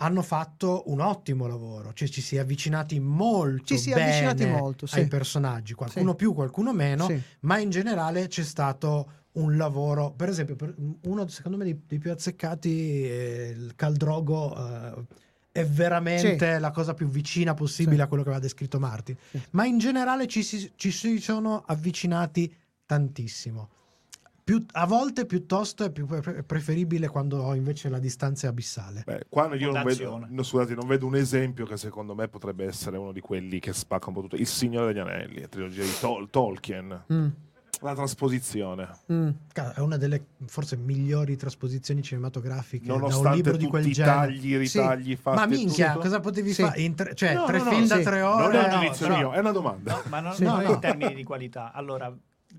hanno fatto un ottimo lavoro, cioè ci si è avvicinati molto Ci si è avvicinati molto, sì. ai personaggi, qualcuno Sì. più, qualcuno meno, Sì. ma in generale c'è stato un lavoro, per esempio, per- uno secondo me dei, dei più azzeccati, è il Caldrogo eh, è veramente la cosa più vicina possibile Sì. a quello che aveva descritto Martin, Sì. ma in generale ci si, ci si sono avvicinati tantissimo. Più- a volte piuttosto è più pre- preferibile quando invece la distanza è abissale. Beh, qua io non vedo, no, scusate, non vedo un esempio che secondo me potrebbe essere uno di quelli che spacca un po' tutto. Il Signore degli Anelli, la trilogia di Tol- Tolkien. Mm, La trasposizione. mm. È una delle forse migliori trasposizioni cinematografiche da un Nonostante libro tutti di quel i genere. tagli, i Sì. ritagli fatti. Ma e minchia, tutto. cosa potevi Sì. fare? Tre, cioè, No, tre no, no, film da sì. tre Non ore? è un giudizio mio, è una domanda. No, ma non, Sì. non No, in termini di qualità. Allora,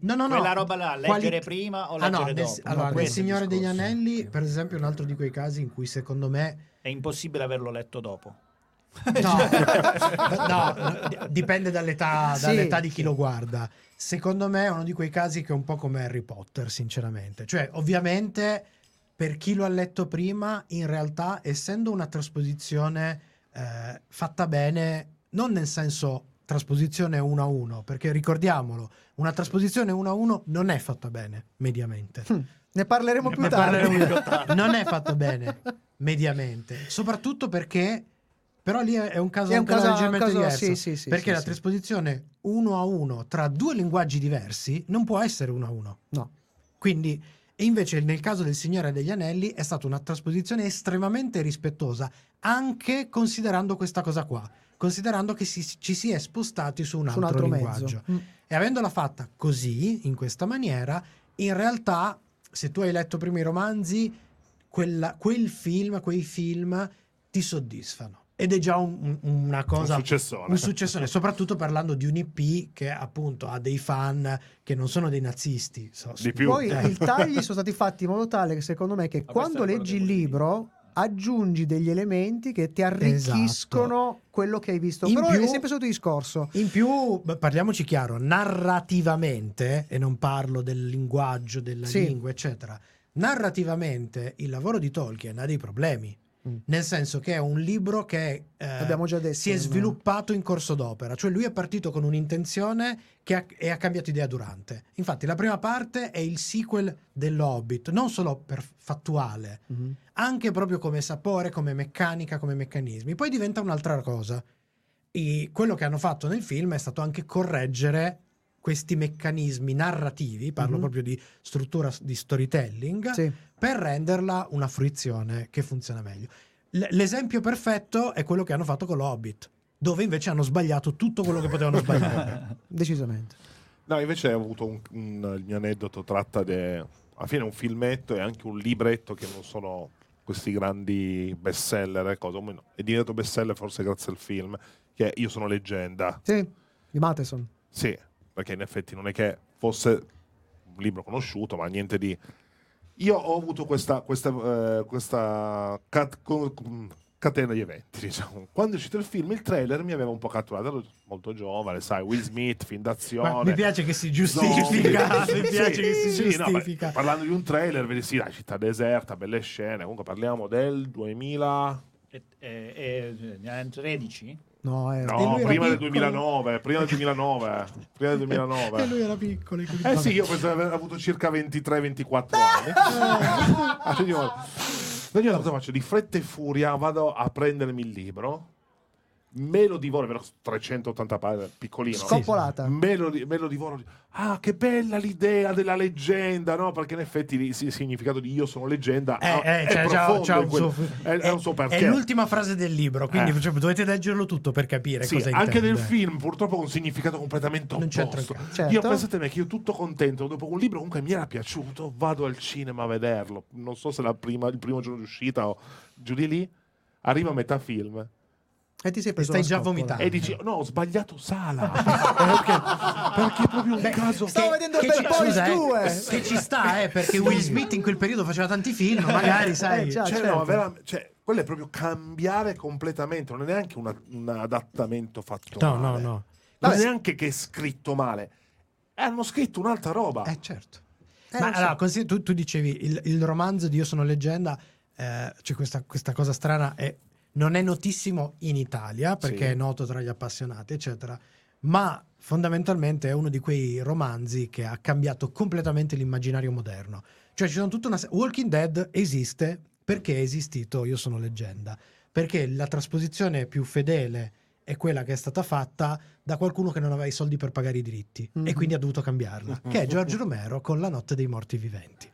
No, no, no. quella roba là, Quali- leggere prima o Ah, no, leggere nel- dopo? allora, No, il Signore degli. Anelli, per esempio, è un altro di quei casi in cui secondo me È impossibile averlo letto dopo. No, no, dipende dall'età, Sì. dall'età di chi lo guarda. Secondo me è uno di quei casi che è un po' come Harry Potter, sinceramente. Cioè, ovviamente, per chi lo ha letto prima, in realtà, essendo una trasposizione eh, fatta bene, non nel senso trasposizione uno a uno, perché ricordiamolo, una trasposizione uno a uno non è fatta bene, mediamente. Hm, Ne parleremo più Ne tardi. parleremo più tardi. non è fatta bene mediamente soprattutto perché però lì è un caso È un caso- leggermente un caso- diverso sì, sì, sì, perché sì, la sì. trasposizione uno a uno tra due linguaggi diversi non può essere uno a uno No. quindi e invece nel caso del Signore degli Anelli è stata una trasposizione estremamente rispettosa anche considerando questa cosa qua considerando che si- ci si è spostati su un Su un altro, altro linguaggio mezzo. Mm. e avendola fatta così, in questa maniera, in realtà, se tu hai letto prima i romanzi, quella- quel film, quei film ti soddisfano. Ed è già un- un- una cosa. Un successore. un successore, soprattutto parlando di un IP che appunto ha dei fan che non sono dei nazisti. so- Di più. Poi Eh. i tagli sono stati fatti in modo tale che secondo me che Ma quando leggi il libro aggiungi degli elementi che ti arricchiscono quello che hai visto. In Però più- è sempre il discorso. In più, parliamoci chiaro, narrativamente, e non parlo del linguaggio, della Sì. lingua, eccetera, narrativamente il lavoro di Tolkien ha dei problemi. Mm. Nel senso che è un libro che eh, detto. si è no? sviluppato in corso d'opera, cioè lui è partito con un'intenzione che ha, e ha cambiato idea durante. Infatti, la prima parte è il sequel dell'Hobbit, non solo per fattuale, Mhm. anche proprio come sapore, come meccanica, come meccanismi. Poi diventa un'altra cosa. E quello che hanno fatto nel film è stato anche correggere questi meccanismi narrativi, parlo Mhm. proprio di struttura di storytelling, Sì. per renderla una fruizione che funziona meglio. L- l'esempio perfetto è quello che hanno fatto con l'Hobbit, dove invece hanno sbagliato tutto quello che potevano sbagliare. Decisamente. No, invece ho avuto un, un- il mio aneddoto tratta de, alla fine un filmetto e anche un libretto che non sono questi grandi bestseller e cose. O meno, È diventato bestseller forse grazie al film, che è Io sono leggenda. Sì, di Matheson. Sì, perché in effetti non è che fosse un libro conosciuto, ma niente di... Io ho avuto questa, questa, eh, questa cat- co- catena di eventi, diciamo. Quando è uscito il film, il trailer mi aveva un po' catturato, ero molto giovane, sai, Will Smith, film d'azione. Ma mi piace che si giustifica, mi piace che si Sì, no, giustifica. parlando di un trailer, vedi sì, la città deserta, belle scene, comunque parliamo del E, e, e, e 13? No, è... E No, prima del piccolo. 2009, prima del 2009, prima del E 2009. lui era piccolo. quindi Eh sì, io penso di aver avuto circa 23-24 anni. Ah, signore. Io cosa faccio? Di fretta e furia vado a prendermi il libro, me lo divoro, vero 380 pagine, piccolino. Scoppolata. Me lo, me lo divoro. Ah, che bella l'idea della leggenda, no? Perché in effetti il si- significato di io sono leggenda Eh, è profondo in un suo- è, è un suo perché. È l'ultima frase del libro, quindi Eh. cioè, dovete leggerlo tutto per capire Sì, cosa anche intende. nel film purtroppo ha un significato completamente opposto. Certo. Io pensate a me che io tutto contento dopo un libro comunque mi era piaciuto, vado al cinema a vederlo. Non so se la prima- il primo giorno di uscita o giù di lì, arriva a metà film E ti sei preso stai la già scoppola. vomitando. e dici no, ho sbagliato sala. perché, perché è proprio un caso Stavo vedendo Bad ci, Boys scusa, eh, 2. che ci sta, eh, perché Will Smith in quel periodo faceva tanti film, magari, sai. Eh, già, cioè, certo. no, vera- cioè, quello è proprio cambiare completamente, non è neanche una- un adattamento fatto No, no, male. no. Non Vabbè, è neanche che è scritto male. Hanno scritto un'altra roba. Eh, certo. Eh, Ma lo so. allora, consi- tu, tu dicevi il, il romanzo di Io sono leggenda, eh, c'è questa, questa cosa strana, è, non è notissimo in Italia perché Sì. è noto tra gli appassionati, eccetera, ma fondamentalmente è uno di quei romanzi che ha cambiato completamente l'immaginario moderno. Cioè, ci sono tutta una. se- Walking Dead esiste perché è esistito Io sono leggenda, perché la trasposizione più fedele è quella che è stata fatta da qualcuno che non aveva i soldi per pagare i diritti e Mhm. quindi ha dovuto cambiarla, che è George Romero con La notte dei morti viventi.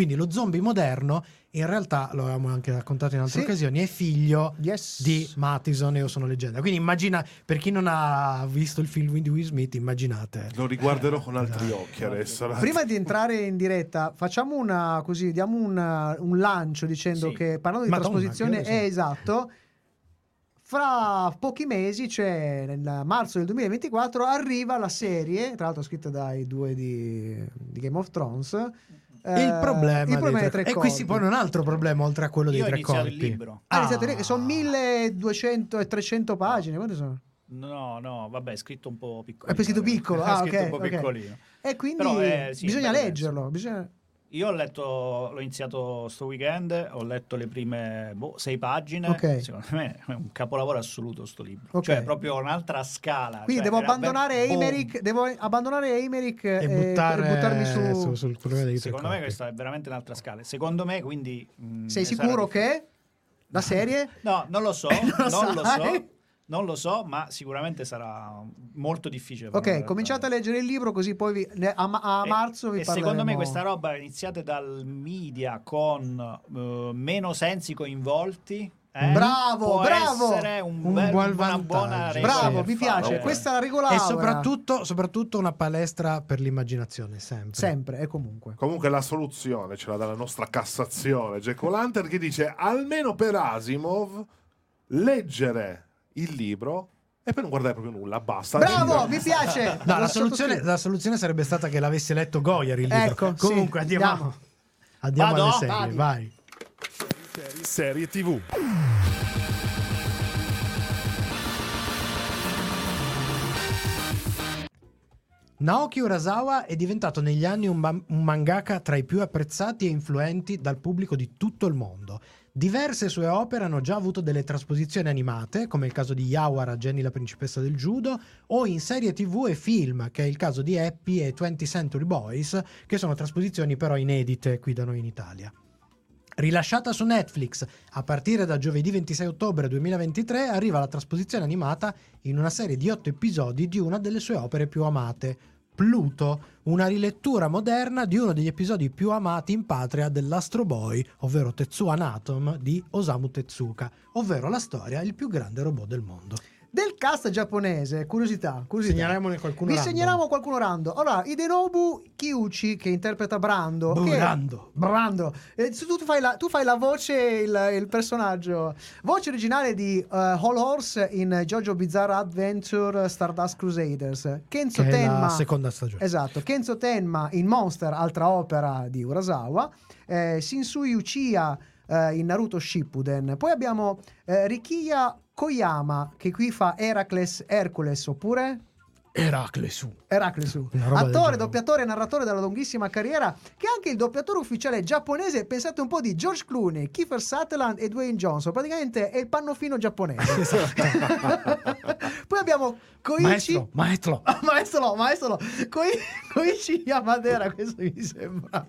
Quindi lo zombie moderno, in realtà, lo avevamo anche raccontato in altre Sì. occasioni, è figlio Yes. di Mattison e Io sono leggenda. Quindi immagina, per chi non ha visto il film di Will Smith, immaginate. Lo riguarderò con altri occhi adesso. Prima di entrare in diretta, facciamo una così, diamo una- un lancio dicendo Sì. che parlando di Madonna, trasposizione è esatto. Fra pochi mesi, cioè nel marzo del 2024, arriva la serie, tra l'altro scritta dai due di, di Game of Thrones. Eh, il problema, il dei problema dei tre- tre E qui si pone un altro problema oltre a quello dei Io ho tre iniziato corpi. il libro. Ah, che sono Ah. 1200 e 300 pagine. Quante sono? No, no, vabbè, è scritto un po' piccolo. È scritto piccolo, ah, scritto ok, un po' ok. piccolino. E quindi Però, eh, sì, bisogna è leggerlo. Bisogna... Io ho letto, l'ho iniziato sto weekend, ho letto le prime boh, sei pagine. Ok. Secondo me è un capolavoro assoluto sto libro. Ok. Cioè, è proprio un'altra scala. Quindi Cioè, devo abbandonare boom. Emerick, devo abbandonare Emerick e, E buttare buttarmi su. su- sul problema dei Secondo me questa è veramente un'altra scala. Secondo me, quindi. mh, Sei ne sarà sicuro che la serie? No, non lo so, Non lo non lo so. Non lo so, ma sicuramente sarà molto difficile. Ok, cominciate a leggere il libro così poi vi- a, a E- marzo vi e parleremo. secondo me questa roba iniziate dal media con eh, meno sensi coinvolti. eh, Bravo, può bravo! essere un, Un bel- buon una buona Bravo, mi fare- piace. ok. Questa è la regola E soprattutto, soprattutto una palestra per l'immaginazione, sempre. sempre e comunque. Comunque la soluzione ce l'ha dalla nostra Cassazione, Jack O'Lantern, che dice almeno per Asimov leggere il libro e poi non guardare proprio nulla, basta. Bravo, mi piace. No, la soluzione, la soluzione sarebbe stata che l'avesse letto Goyer il libro. Ecco, sì, Comunque andiamo, andiamo. andiamo Vado? alle serie, Vadi. vai. Serie TV. Naoki Urasawa è diventato negli anni un, ma- un mangaka tra i più apprezzati e influenti dal pubblico di tutto il mondo. Diverse sue opere hanno già avuto delle trasposizioni animate, come il caso di Yawara, Jenny la principessa del judo, o in serie tv e film, che è il caso di Happy e 20th Century Boys, che sono trasposizioni però inedite qui da noi in Italia. Rilasciata su Netflix a partire da giovedì 26 ottobre 2023, arriva la trasposizione animata in una serie di otto episodi di una delle sue opere più amate, Pluto, una rilettura moderna di uno degli episodi più amati in patria dell'Astro Boy, ovvero Tetsuan Atom di Osamu Tezuka, ovvero la storia Il più grande robot del mondo. Del cast giapponese, curiosità, curiosità. Segnalemone qualcuno Vi random. segnaliamo qualcuno random. Allora, Hidenobu Kyuchi che interpreta Brando. che- Brando. Brando. Eh, tu, tu fai la, tu fai la voce, il, il personaggio. Voce originale di uh, Whole Horse in Jojo Bizarre Adventure Stardust Crusaders. Kenzo Che Tenma. seconda stagione. Esatto, Kenzo Tenma in Monster, altra opera di Urasawa, eh, Shinsui Uchiha eh, in Naruto Shippuden, poi abbiamo eh, Rikiya Koyama che qui fa Heracles Hercules oppure Eracle su. Eracle su. Attore, doppiatore e narratore della lunghissima carriera, che è anche il doppiatore ufficiale giapponese, pensate un po' di George Clooney, Kiefer Sutherland e Dwayne Johnson. Praticamente è il pannofino giapponese. Poi abbiamo Koichi. Maestro, maestro. Maestro maestro. Koi- Koichi Yamadera, questo mi sembra.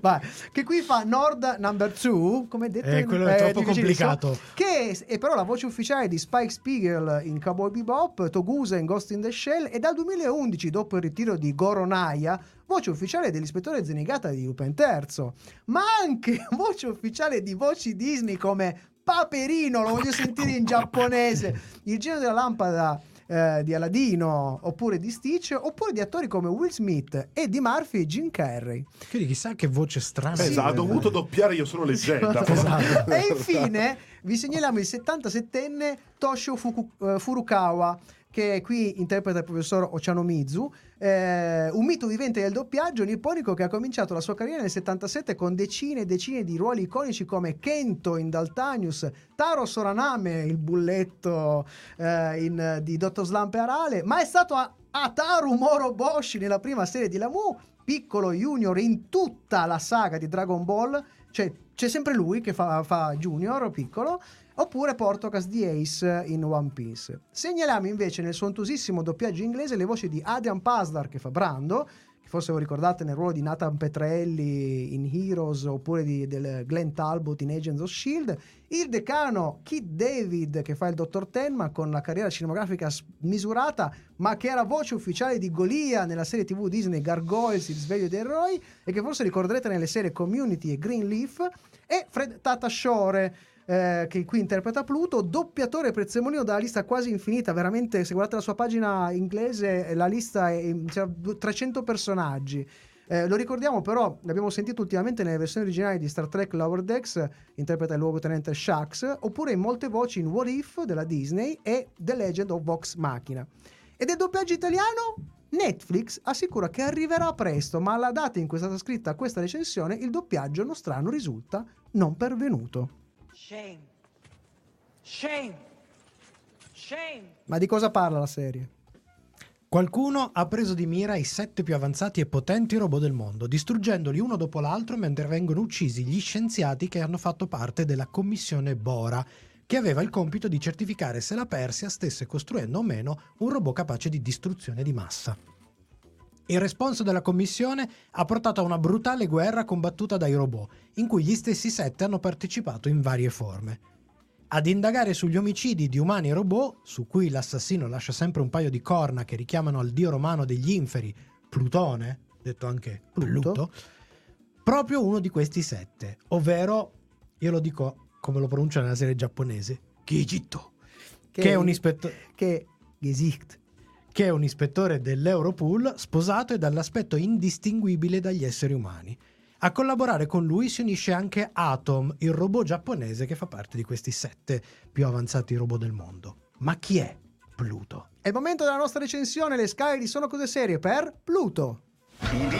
Vai. Che qui fa Nord Number 2, come detto. Eh, quello è troppo difficilissimo. complicato. Che è però la voce ufficiale di Spike Spiegel in Cowboy Bebop, Togusa in Ghost in the Shell e dal 2011, dopo il ritiro di Goronaya, voce ufficiale dell'ispettore Zenigata di Lupin III, ma anche voce ufficiale di voci Disney come Paperino, lo voglio sentire in giapponese, il genio della lampada eh, di Aladino, oppure di Stitch, oppure di attori come Will Smith, Eddie Murphy e Jim Carrey. Quindi chissà che voce strana. Esatto, ha dovuto doppiare io sono leggenda. Esatto. e infine vi segnaliamo il 77enne Toshio Fuku- eh, Furukawa che qui interpreta il professor Ochanomizu, eh, un mito vivente del doppiaggio nipponico che ha cominciato la sua carriera nel 77 con decine e decine di ruoli iconici come Kento in Daltanius, Taro Soraname, il bulletto eh, in- di Dottor Slump e Arale, ma è stato a- Ataru Moroboshi nella prima serie di Lamu, piccolo junior in tutta la saga di Dragon Ball, cioè c'è sempre lui che fa, fa junior piccolo, oppure Portocas di Ace in One Piece. Segnaliamo invece nel sontuosissimo doppiaggio inglese le voci di Adrian Pasdar che fa Brando, che forse lo ricordate nel ruolo di Nathan Petrelli in Heroes oppure di, del Glenn Talbot in Agents of S.H.I.E.L.D., il decano Kit David che fa il dottor Tenma con la carriera cinematografica smisurata ma che era voce ufficiale di Golia nella serie tv Disney Gargoyles, il risveglio dei eroi e che forse ricorderete nelle serie Community e Greenleaf e Fred Tata Shore eh, che qui interpreta Pluto, doppiatore prezzemolino dalla lista quasi infinita, veramente se guardate la sua pagina inglese la lista è c'è 300 personaggi. Eh, lo ricordiamo però, l'abbiamo sentito ultimamente nelle versioni originali di Star Trek Lower Decks, interpreta il luogotenente Shax, oppure in molte voci in What If della Disney e The Legend of Vox Machina. E del doppiaggio italiano? Netflix assicura che arriverà presto, ma alla data in cui è stata scritta questa recensione il doppiaggio nostrano risulta non pervenuto. Shame. Shame. Shame. Ma di cosa parla la serie? Qualcuno ha preso di mira i sette più avanzati e potenti robot del mondo, distruggendoli uno dopo l'altro mentre vengono uccisi gli scienziati che hanno fatto parte della commissione Bora, che aveva il compito di certificare se la Persia stesse costruendo o meno un robot capace di distruzione di massa. Il responso della commissione ha portato a una brutale guerra combattuta dai robot, in cui gli stessi sette hanno partecipato in varie forme. Ad indagare sugli omicidi di umani e robot, su cui l'assassino lascia sempre un paio di corna che richiamano al dio romano degli inferi, Plutone, detto anche Pluto. Pluto, proprio uno di questi sette, ovvero, io lo dico come lo pronuncia nella serie giapponese, Kijito, che, è un ispettore Che Gesicht che è un ispettore dell'Europool sposato e dall'aspetto indistinguibile dagli esseri umani. A collaborare con lui si unisce anche Atom, il robot giapponese che fa parte di questi sette più avanzati robot del mondo. Ma chi è Pluto? È il momento della nostra recensione, le Sky di Sono Cose Serie per Pluto. Pluto.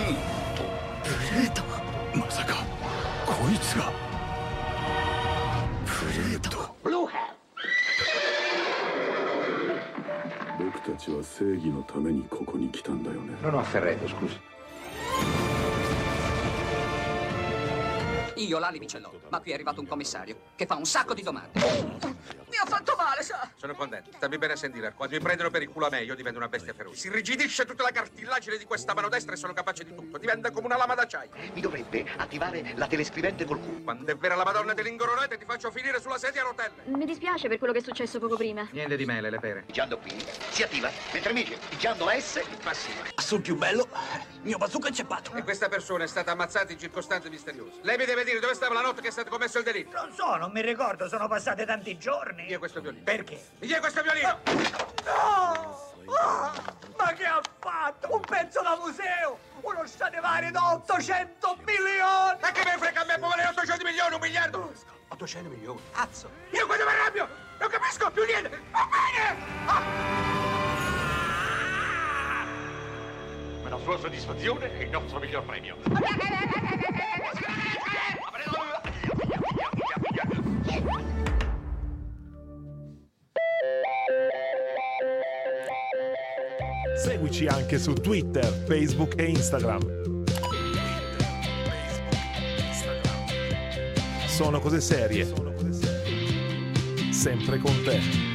Pluto. Masaka. Koitsu 僕たちは正義のためにここに来たんだよね。Io l'alibi ce l'ho, ma qui è arrivato un commissario che fa un sacco di domande. Mi ha fatto male, sa? Sono contento. Stammi bene a sentire. Quando mi prendono per il culo a me, io divento una bestia feroce. Si irrigidisce tutta la cartilagine di questa mano destra e sono capace di tutto. Diventa come una lama d'acciaio. Mi dovrebbe attivare la telescrivente col culo. Quando è vera la Madonna dell'ingoronete, ti faccio finire sulla sedia a rotelle. Mi dispiace per quello che è successo poco prima. Niente di mele, le pere. Pigiando P si attiva, mentre invece pigiando la S Passiva. Sul più bello, mio bazooka è inceppato. E questa persona è stata ammazzata in circostanze misteriose. Lei mi deve dire dove stava la notte che è stato commesso il delitto. Non so, non mi ricordo, sono passati tanti giorni. È questo violino? Perché? È questo violino? No! Ah, ma che ha fatto? Un pezzo da museo! Uno Stradivari da 800 milioni! Ma che me frega a me, può valere 800 milioni, un miliardo? 800 milioni? Cazzo! Io quando mi arrabbio non capisco più niente. Va bene! Ah! Ma la sua soddisfazione è il nostro miglior premio. Seguici anche su Twitter, Facebook e Instagram. Sono cose serie. Sempre con te.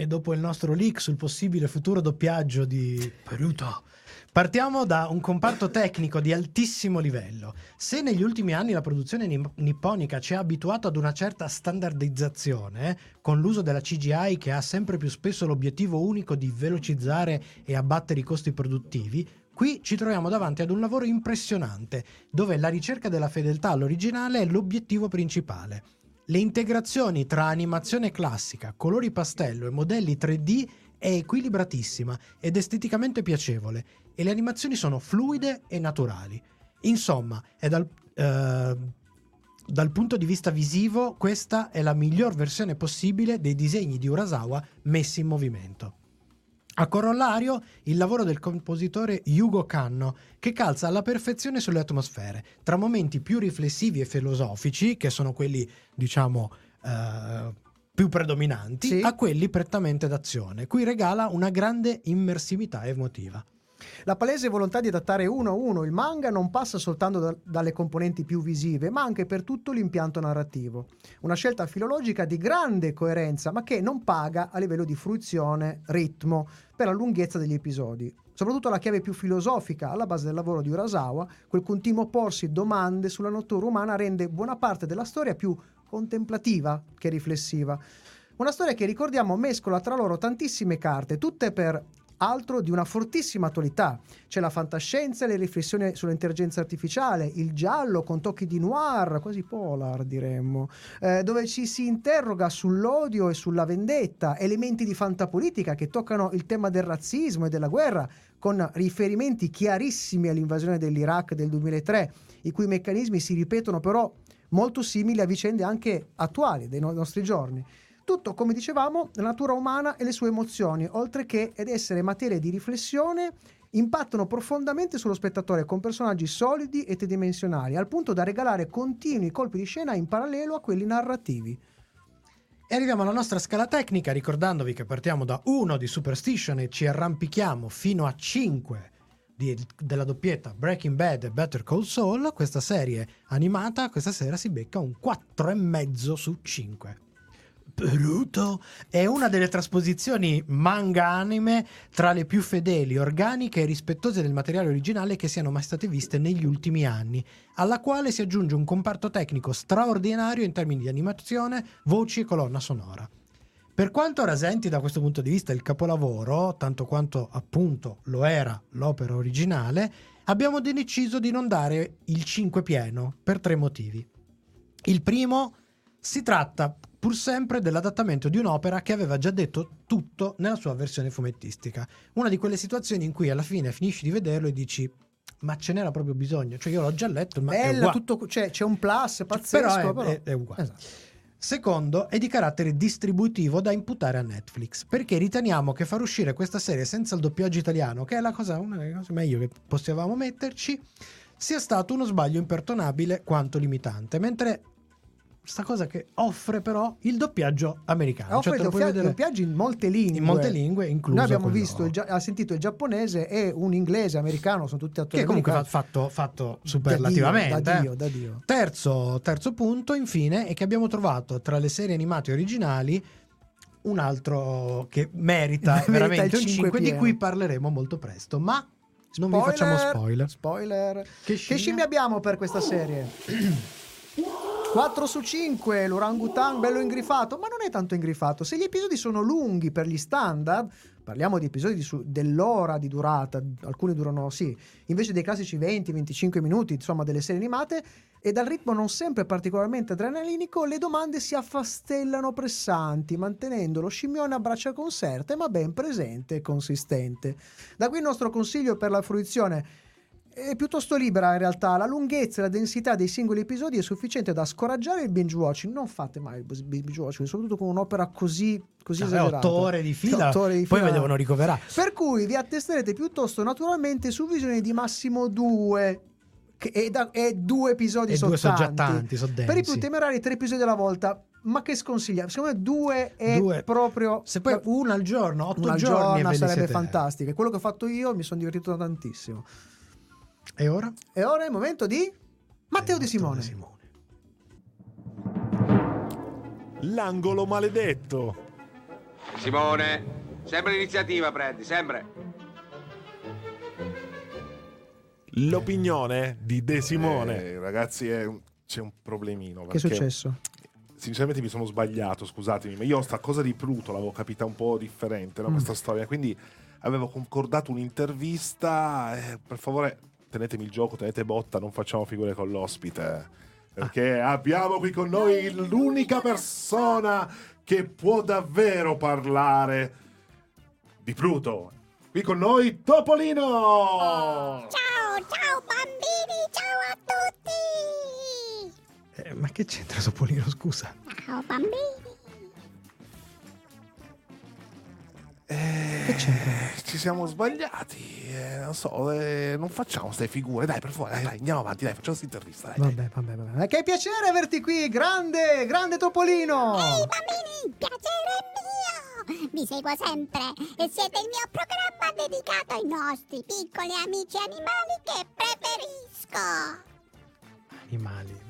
E dopo il nostro leak sul possibile futuro doppiaggio di Peruto, partiamo da un comparto tecnico di altissimo livello. Se negli ultimi anni la produzione nipponica ci ha abituato ad una certa standardizzazione, con l'uso della CGI che ha sempre più spesso l'obiettivo unico di velocizzare e abbattere i costi produttivi, qui ci troviamo davanti ad un lavoro impressionante, dove la ricerca della fedeltà all'originale è l'obiettivo principale. Le integrazioni tra animazione classica, colori pastello e modelli 3D è equilibratissima ed esteticamente piacevole e le animazioni sono fluide e naturali. Insomma, è dal, eh, dal punto di vista visivo questa è la miglior versione possibile dei disegni di Urasawa messi in movimento. A corollario, il lavoro del compositore Yugo Kanno, che calza alla perfezione sulle atmosfere, tra momenti più riflessivi e filosofici, che sono quelli, diciamo, eh, più predominanti, Sì. a quelli prettamente d'azione, cui regala una grande immersività emotiva. La palese volontà di adattare uno a uno il manga non passa soltanto da- dalle componenti più visive, ma anche per tutto l'impianto narrativo. Una scelta filologica di grande coerenza, ma che non paga a livello di fruizione, ritmo, per la lunghezza degli episodi. Soprattutto la chiave più filosofica alla base del lavoro di Urasawa, quel continuo porsi domande sulla natura umana rende buona parte della storia più contemplativa che riflessiva. Una storia che ricordiamo mescola tra loro tantissime carte, tutte per altro di una fortissima attualità. C'è la fantascienza e le riflessioni sull'intelligenza artificiale, il giallo con tocchi di noir, quasi polar diremmo, eh, dove ci si interroga sull'odio e sulla vendetta, elementi di fantapolitica che toccano il tema del razzismo e della guerra, con riferimenti chiarissimi all'invasione dell'Iraq del 2003, i cui meccanismi si ripetono però molto simili a vicende anche attuali dei no- nostri giorni. Tutto, come dicevamo, la natura umana e le sue emozioni, oltre che ed essere materie di riflessione, impattano profondamente sullo spettatore con personaggi solidi e tridimensionali, al punto da regalare continui colpi di scena in parallelo a quelli narrativi. E arriviamo alla nostra scala tecnica, ricordandovi che partiamo da 1 di Superstition e ci arrampichiamo fino a 5 di- della doppietta Breaking Bad e Better Call Saul. Questa serie animata questa sera si becca un 4,5 su 5. Bruto! È una delle trasposizioni manga anime tra le più fedeli, organiche e rispettose del materiale originale che siano mai state viste negli ultimi anni, alla quale si aggiunge un comparto tecnico straordinario in termini di animazione, voci e colonna sonora. Per quanto rasenti da questo punto di vista il capolavoro, tanto quanto appunto lo era l'opera originale, abbiamo deciso di non dare il 5 pieno per tre motivi. Il primo si tratta pur sempre dell'adattamento di un'opera che aveva già detto tutto nella sua versione fumettistica. Una di quelle situazioni in cui alla fine finisci di vederlo e dici ma ce n'era proprio bisogno, cioè io l'ho già letto, ma Bella, tutto, cioè, c'è un plus pazzesco, Però è- però- è- è uguale. Esatto. Secondo, è di carattere distributivo da imputare a Netflix, perché riteniamo che far uscire questa serie senza il doppiaggio italiano, che è la cosa, una delle cose meglio che potevamo metterci, sia stato uno sbaglio impertonabile quanto limitante, mentre sta cosa che offre però il doppiaggio americano. Offre Cioè, puoi doppia- vedere doppiaggi in molte lingue. in molte lingue, incluso Noi abbiamo visto, il gia- ha sentito il giapponese e un inglese americano, sono tutti attori che comunque americani. fatto, fatto superlativamente. Da eh. Dio, da Dio. Terzo, terzo punto, infine, è che abbiamo trovato tra le serie animate originali un altro che merita, Merita veramente il un cinque 5 di cui parleremo molto presto, ma non vi facciamo spoiler. Spoiler. Che scimmia abbiamo per questa serie? 4 su 5, l'orangutan bello ingrifato, ma non è tanto ingrifato. Se gli episodi sono lunghi per gli standard, parliamo di episodi di su- dell'ora di durata, alcuni durano sì, invece dei classici 20-25 minuti, insomma delle serie animate, e dal ritmo non sempre particolarmente adrenalinico, le domande si affastellano pressanti, mantenendo lo scimmione a braccia conserte, ma ben presente e consistente. Da qui il nostro consiglio per la fruizione è piuttosto libera in realtà, la lunghezza e la densità dei singoli episodi è sufficiente da scoraggiare il binge watching. Non fate mai il binge watching, soprattutto con un'opera così, così Cioè, esagerata. ore di fila, Otto ore di poi fila. mi devono ricoverare. Per cui vi attesterete piuttosto naturalmente su visioni di massimo due. Che e, da- e due episodi E sono due sono già tanti. tanti, sono Per i più temerari tre episodi alla volta. ma che sconsiglia? Secondo me due è Due. proprio... Se poi una al giorno, otto una giorni giorno sarebbe fantastica. Quello che ho fatto io mi sono divertito tantissimo. E ora? E ora è il momento di Matteo De Simone. L'angolo maledetto. Simone, sempre l'iniziativa prendi, sempre. L'opinione di De Simone. ragazzi, è un- c'è un problemino. Che è successo? Sinceramente mi sono sbagliato, scusatemi, ma io sta cosa di Pluto l'avevo capita un po' differente, no, Mm. questa storia. Quindi avevo concordato un'intervista. eh, per favore, tenetemi il gioco, tenete botta, non facciamo figure con l'ospite. Perché abbiamo qui con noi l'unica persona che può davvero parlare di Pluto. Qui con noi Topolino! Ciao, ciao bambini, ciao a tutti! Eh, ma che c'entra Topolino, scusa? Ciao bambini! Che c'è? Ci siamo sbagliati. eh, non so, eh, non facciamo queste figure. Dai, per favore, dai, dai, andiamo avanti, dai, facciamo questa intervista. Dai. Vabbè, vabbè, vabbè. Che piacere averti qui, grande, grande Topolino! Ehi bambini, piacere mio! Vi seguo sempre e siete il mio programma dedicato ai nostri piccoli amici animali che preferisco! Animali.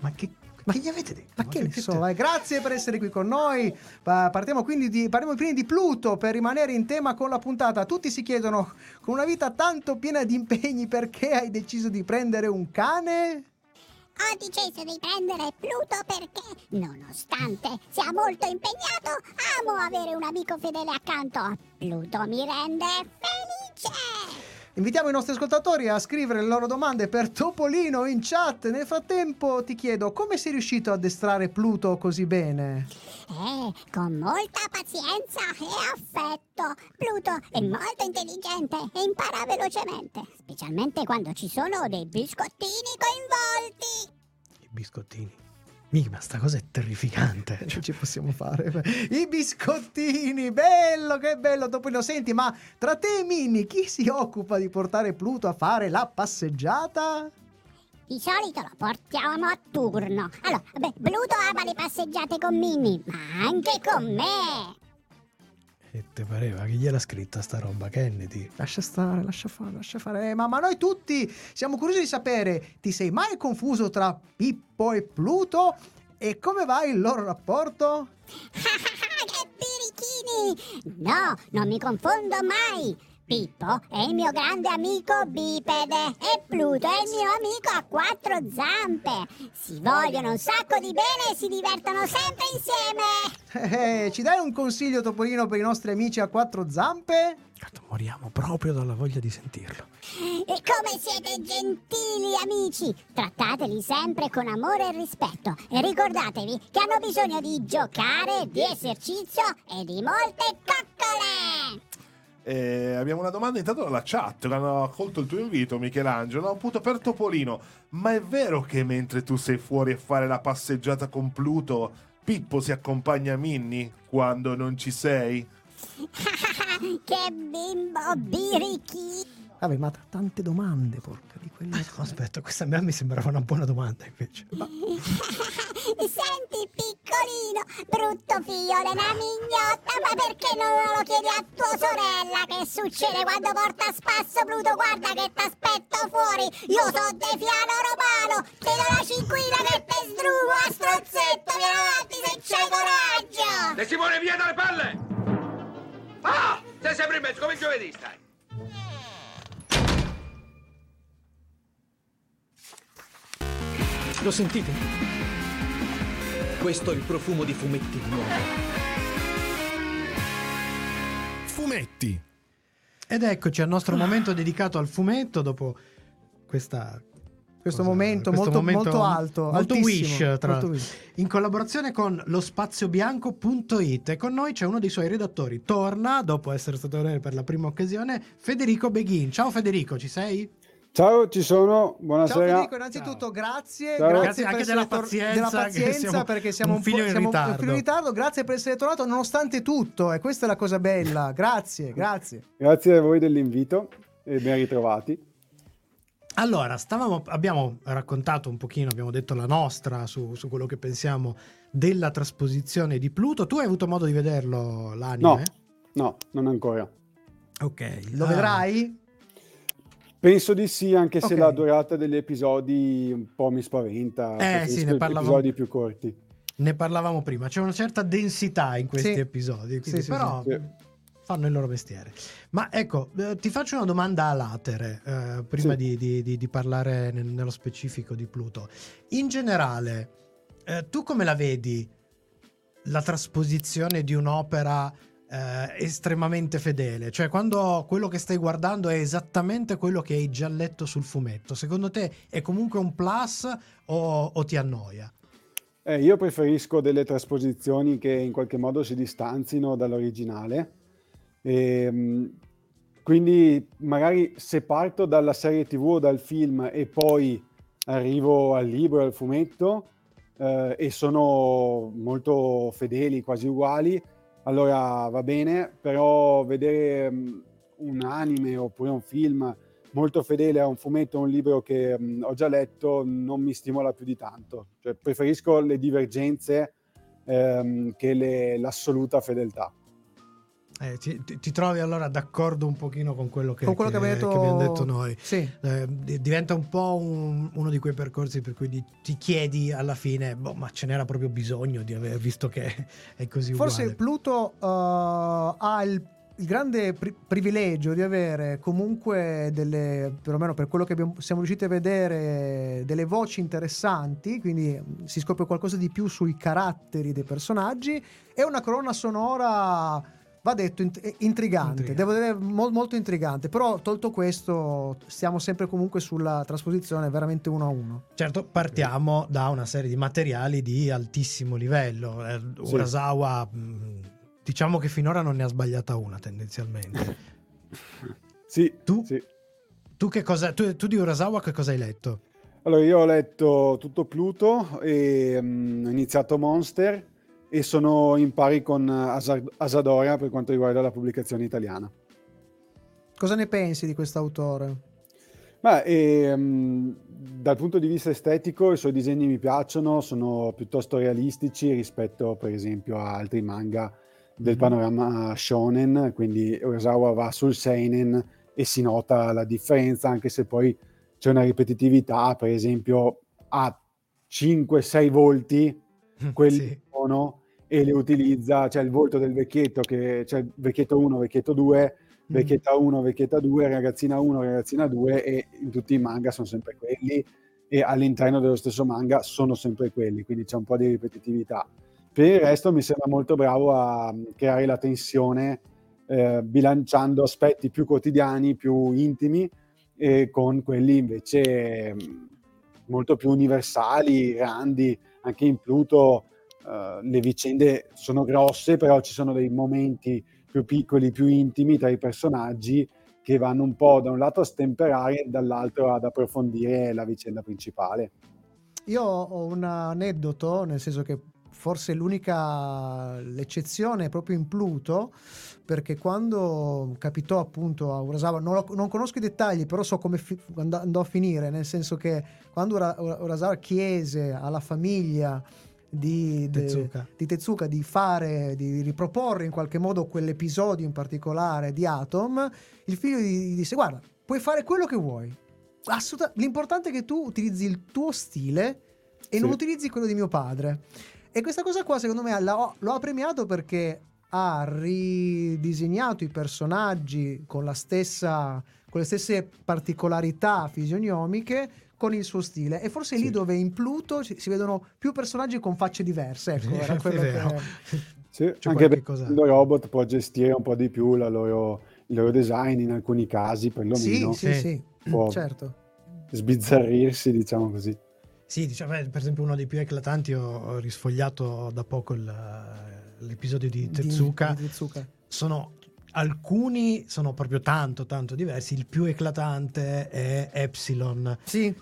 Ma che, ma che gli avete detto? Ma che ne so, eh, grazie per essere qui con noi. Pa- Partiamo quindi di, parliamo quindi di Pluto per rimanere in tema con la puntata. Tutti si chiedono, con una vita tanto piena di impegni, perché hai deciso di prendere un cane? Ho deciso di prendere Pluto perché, nonostante sia molto impegnato, amo avere un amico fedele accanto. Pluto mi rende felice! Invitiamo i nostri ascoltatori a scrivere le loro domande per Topolino in chat. Nel frattempo ti chiedo come sei riuscito a addestrare Pluto così bene? Eh, con molta pazienza e affetto. Pluto è molto intelligente e impara velocemente, specialmente quando ci sono dei biscottini coinvolti. I biscottini. Mica, ma sta cosa è terrificante. Che ci possiamo fare? I biscottini, bello, che bello Topolino. Senti, ma tra te e Minnie, chi si occupa di portare Pluto a fare la passeggiata? Di solito lo portiamo a turno. Allora, beh, Pluto ama le passeggiate con Minnie, ma anche con me. E te pareva che gliel'ha scritta sta roba, Kennedy? Lascia stare, lascia fare, lascia fare. Eh, ma, ma noi tutti siamo curiosi di sapere, ti sei mai confuso tra Pippo e Pluto? E come va il loro rapporto? che birichini! No, non mi confondo mai. Pippo è il mio grande amico bipede e Pluto è il mio amico a quattro zampe. Si vogliono un sacco di bene e si divertono sempre insieme. Eh, ci dai un consiglio Topolino per i nostri amici a quattro zampe? Moriamo proprio dalla voglia di sentirlo. E come siete gentili amici! Trattateli sempre con amore e rispetto e ricordatevi che hanno bisogno di giocare, di esercizio e di molte coccole! Eh, abbiamo una domanda intanto dalla chat hanno accolto il tuo invito Michelangelo appunto per Topolino ma è vero che mentre tu sei fuori a fare la passeggiata con Pluto Pippo si accompagna a Minnie quando non ci sei? che bimbo birichi! Vabbè, ma tra tante domande, porca di quelle. Aspetta, questa a me mi sembrava una buona domanda invece. Senti piccolino, brutto figlio della mignotta, ma perché non lo chiedi a tua sorella che succede quando porta a spasso Pluto? Guarda che t'aspetto fuori, io so De Fiano Romano, ti do la cinquina che te sdrugo a strozzetto, vieni avanti se c'hai coraggio! De Simone, via dalle palle! Ah! Sei sempre in mezzo, come giovedì stai. Lo sentite? Questo è il profumo di fumetti nuovi. Fumetti. Ed eccoci al nostro momento dedicato al fumetto dopo questa Questo momento questo molto, momento molto alto, molto altissimo, wish, tra- molto wish. in collaborazione con lo spaziobianco.it e con noi c'è uno dei suoi redattori. Torna dopo essere stato per la prima occasione Federico Beghin. Ciao Federico, ci sei? Ciao, ci sono, Ciao buonasera. Federico, innanzitutto grazie, Ciao. grazie, Grazie anche della tor- pazienza, della pazienza siamo perché siamo un un, po', in siamo un ritardo. filo in ritardo, grazie per essere tornato nonostante tutto e questa è la cosa bella, grazie, grazie. Grazie a voi dell'invito e ben ritrovati. Allora, stavamo, abbiamo raccontato un pochino, abbiamo detto la nostra su, su quello che pensiamo della trasposizione di Pluto. Tu hai avuto modo di vederlo l'anime? No, no, non ancora. Ok. Lo Ah, vedrai? Penso di sì, anche se Ok. la durata degli episodi un po' mi spaventa. Eh, sì, ne parlavamo- episodi più corti. Ne parlavamo prima, c'è una certa densità in questi Sì. episodi, quindi Sì, sì, però sì. fanno il loro mestiere. Ma ecco, eh, ti faccio una domanda a latere, eh, prima Sì. di, di- di- di parlare nel- nello specifico di Pluto. In generale, eh, tu come la vedi la trasposizione di un'opera eh, estremamente fedele? Cioè, quando quello che stai guardando è esattamente quello che hai già letto sul fumetto, secondo te è comunque un plus o, o ti annoia? Eh, io preferisco delle trasposizioni che in qualche modo si distanzino dall'originale. Ehm, quindi magari se parto dalla serie TV o dal film e poi arrivo al libro e al fumetto eh, e sono molto fedeli, quasi uguali, allora va bene, però vedere mm, un anime oppure un film molto fedele a un fumetto o un libro che mm, ho già letto non mi stimola più di tanto. Cioè, preferisco le divergenze ehm, che le- l'assoluta fedeltà. Eh, ti, ti- trovi allora d'accordo un pochino con quello che, Con quello che abbiamo detto- abbiamo detto noi? Sì. Eh, di- diventa un po' un- uno di quei percorsi per cui ti chiedi alla fine, boh, ma ce n'era proprio bisogno di aver visto che è così Forse uguale. Pluto eh, ha il, il grande pri- privilegio di avere comunque delle, perlomeno per quello che abbiamo- siamo riusciti a vedere, delle voci interessanti, quindi mm, si scopre qualcosa di più sui caratteri dei personaggi e una colonna sonora, va detto, int- eh, intrigante, Intrigante. devo dire mol- molto intrigante, però tolto questo stiamo sempre comunque sulla trasposizione veramente uno a uno. Certo, partiamo da una serie di materiali di altissimo livello. Eh, Sì. Urasawa, mh, diciamo che finora non ne ha sbagliata una tendenzialmente. Sì, Tu? sì. tu, che cosa, tu, tu di Urasawa che cosa hai letto? Allora, io ho letto tutto Pluto e mm, ho iniziato Monster e sono in pari con Asa- Asadora per quanto riguarda la pubblicazione italiana. Cosa ne pensi di quest'autore? Ma ehm, dal punto di vista estetico i suoi disegni mi piacciono, sono piuttosto realistici rispetto per esempio a altri manga del panorama shonen, quindi Urasawa va sul seinen e si nota la differenza anche se poi c'è una ripetitività, per esempio ha 5-6 volti, quelli Sì. sono, e li utilizza, c'è il volto del vecchietto, che c'è il vecchietto 1, vecchietto 2, vecchietta 1, vecchietta 2, ragazzina 1, ragazzina 2 e in tutti i manga sono sempre quelli e all'interno dello stesso manga sono sempre quelli, quindi c'è un po' di ripetitività. Per il resto mi sembra molto bravo a mm, creare la tensione eh, bilanciando aspetti più quotidiani, più intimi e con quelli invece mm, molto più universali, grandi, anche in Pluto eh, le vicende sono grosse, però ci sono dei momenti più piccoli, più intimi tra i personaggi che vanno un po' da un lato a stemperare e dall'altro ad approfondire la vicenda principale. Io ho un aneddoto, nel senso che forse l'unica l'eccezione è proprio in Pluto, perché quando capitò appunto a Urasawa, non, non conosco i dettagli, però so come fi- and- andò a finire, nel senso che quando Ura- Ura- Urasawa chiese alla famiglia di, de- Tezuka. di Tezuka di fare, di riproporre in qualche modo quell'episodio in particolare di Atom, il figlio gli, disse guarda, puoi fare quello che vuoi. Assoluta- l'importante è che tu utilizzi il tuo stile e Sì. non utilizzi quello di mio padre. E questa cosa qua, secondo me, l'ha- lo ha premiato perché ha ridisegnato i personaggi con, la stessa, con le stesse particolarità fisionomiche con il suo stile. E forse è lì Sì. dove in Pluto si, si vedono più personaggi con facce diverse. Ecco, era quello che... Sì, C'è anche perché cosa- il robot può gestire un po' di più la loro- il loro design in alcuni casi, perlomeno. sì, Sì. sì, Può certo. sbizzarrirsi, diciamo così. Sì, diciamo, per esempio uno dei più eclatanti ho, ho risfogliato da poco il- l'episodio di Di- Tezuka. di Tezuka. Sono alcuni sono proprio tanto tanto diversi. Il più eclatante è Epsilon,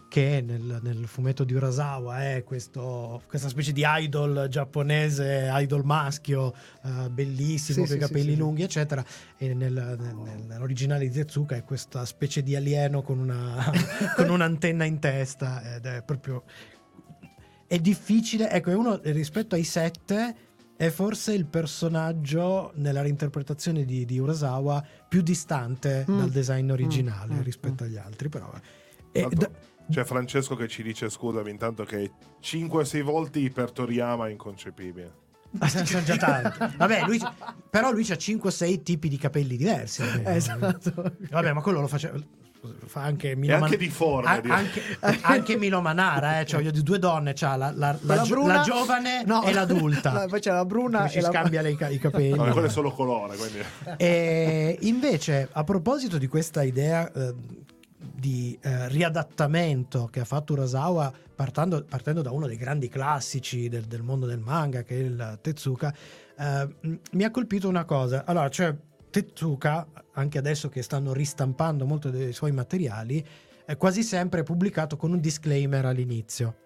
che nel, nel fumetto di Urasawa è questo- questa specie di idol giapponese, idol maschio, eh, bellissimo, Sì, con i sì, capelli sì, sì. lunghi, eccetera. E nel- nel- nell'originale di Tezuka è questa specie di alieno con, una, con un'antenna in testa ed è proprio è difficile, ecco, è uno rispetto ai sette è forse il personaggio nella reinterpretazione di, di Urasawa più distante Mm. dal design originale Mm, mm, rispetto agli altri, però e Tanto da- C'è Francesco che ci dice, scusami, intanto che 5-6 volte per Toriyama è inconcepibile. Ah, sono già tanti. Vabbè, lui, però lui ha 5-6 tipi di capelli diversi. almeno. Esatto. Vabbè, ma quello lo faceva. Fa anche Milo anche Man- difforme, a- anche, anche Milo Manara, eh, cioè dire, due donne, c'ha la, la- la La bruna- la giovane no. e l'adulta. No, poi c'è la bruna Che ci e la- scambia le- i, ca- i capelli. No, quello è solo colore, quindi... E invece, a proposito di questa idea eh, di eh, riadattamento che ha fatto Urasawa partendo, partendo da uno dei grandi classici del, del mondo del manga, che è il Tezuka, eh, mi ha colpito una cosa. Allora, cioè, Tezuka, anche adesso che stanno ristampando molto dei suoi materiali, è quasi sempre pubblicato con un disclaimer all'inizio.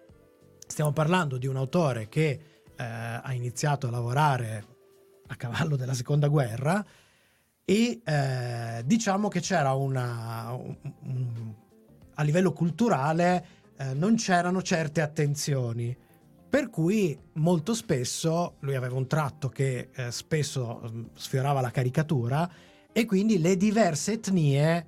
Stiamo parlando di un autore che eh, ha iniziato a lavorare a cavallo della seconda guerra e eh, diciamo che c'era una un- un- a livello culturale eh, non c'erano certe attenzioni per cui molto spesso lui aveva un tratto che eh, spesso mm, sfiorava la caricatura e quindi le diverse etnie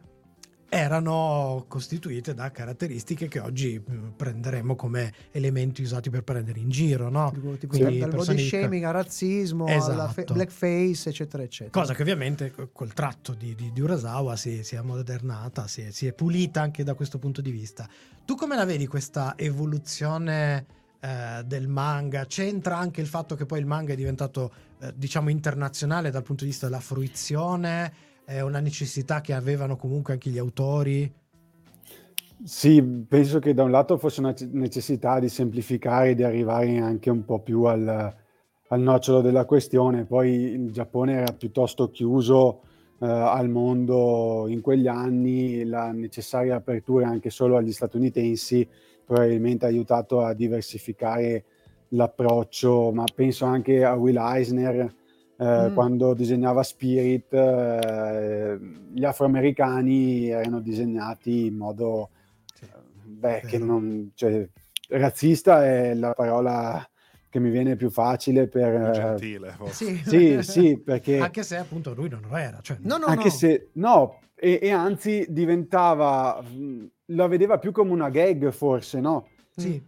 erano costituite da caratteristiche che oggi mm, prenderemo come elementi usati per prendere in giro, no? tipo Quindi dal body shaming al razzismo alla fe- Esatto. blackface eccetera eccetera Cosa che ovviamente co- col tratto di, di, di Urasawa si, si è modernata, si è, si è pulita anche da questo punto di vista. Tu come la vedi questa evoluzione eh, del manga? C'entra anche il fatto che poi il manga è diventato, eh, diciamo, internazionale dal punto di vista della fruizione? È una necessità che avevano comunque anche gli autori? Sì, penso che da un lato fosse una necessità di semplificare di arrivare anche un po' più al, al nocciolo della questione. Poi il Giappone era piuttosto chiuso eh, al mondo in quegli anni, la necessaria apertura anche solo agli statunitensi probabilmente ha aiutato a diversificare l'approccio, ma penso anche a Will Eisner. eh, Mm. Quando disegnava Spirit, eh, gli afroamericani erano disegnati in modo beh, che non, cioè, razzista è la parola che mi viene più facile per... eh, Gentile, forse. Sì. Sì, sì, perché... Anche se appunto lui non lo era. Cioè, anche se... No, e, e anzi diventava... la vedeva più come una gag forse, no? Sì.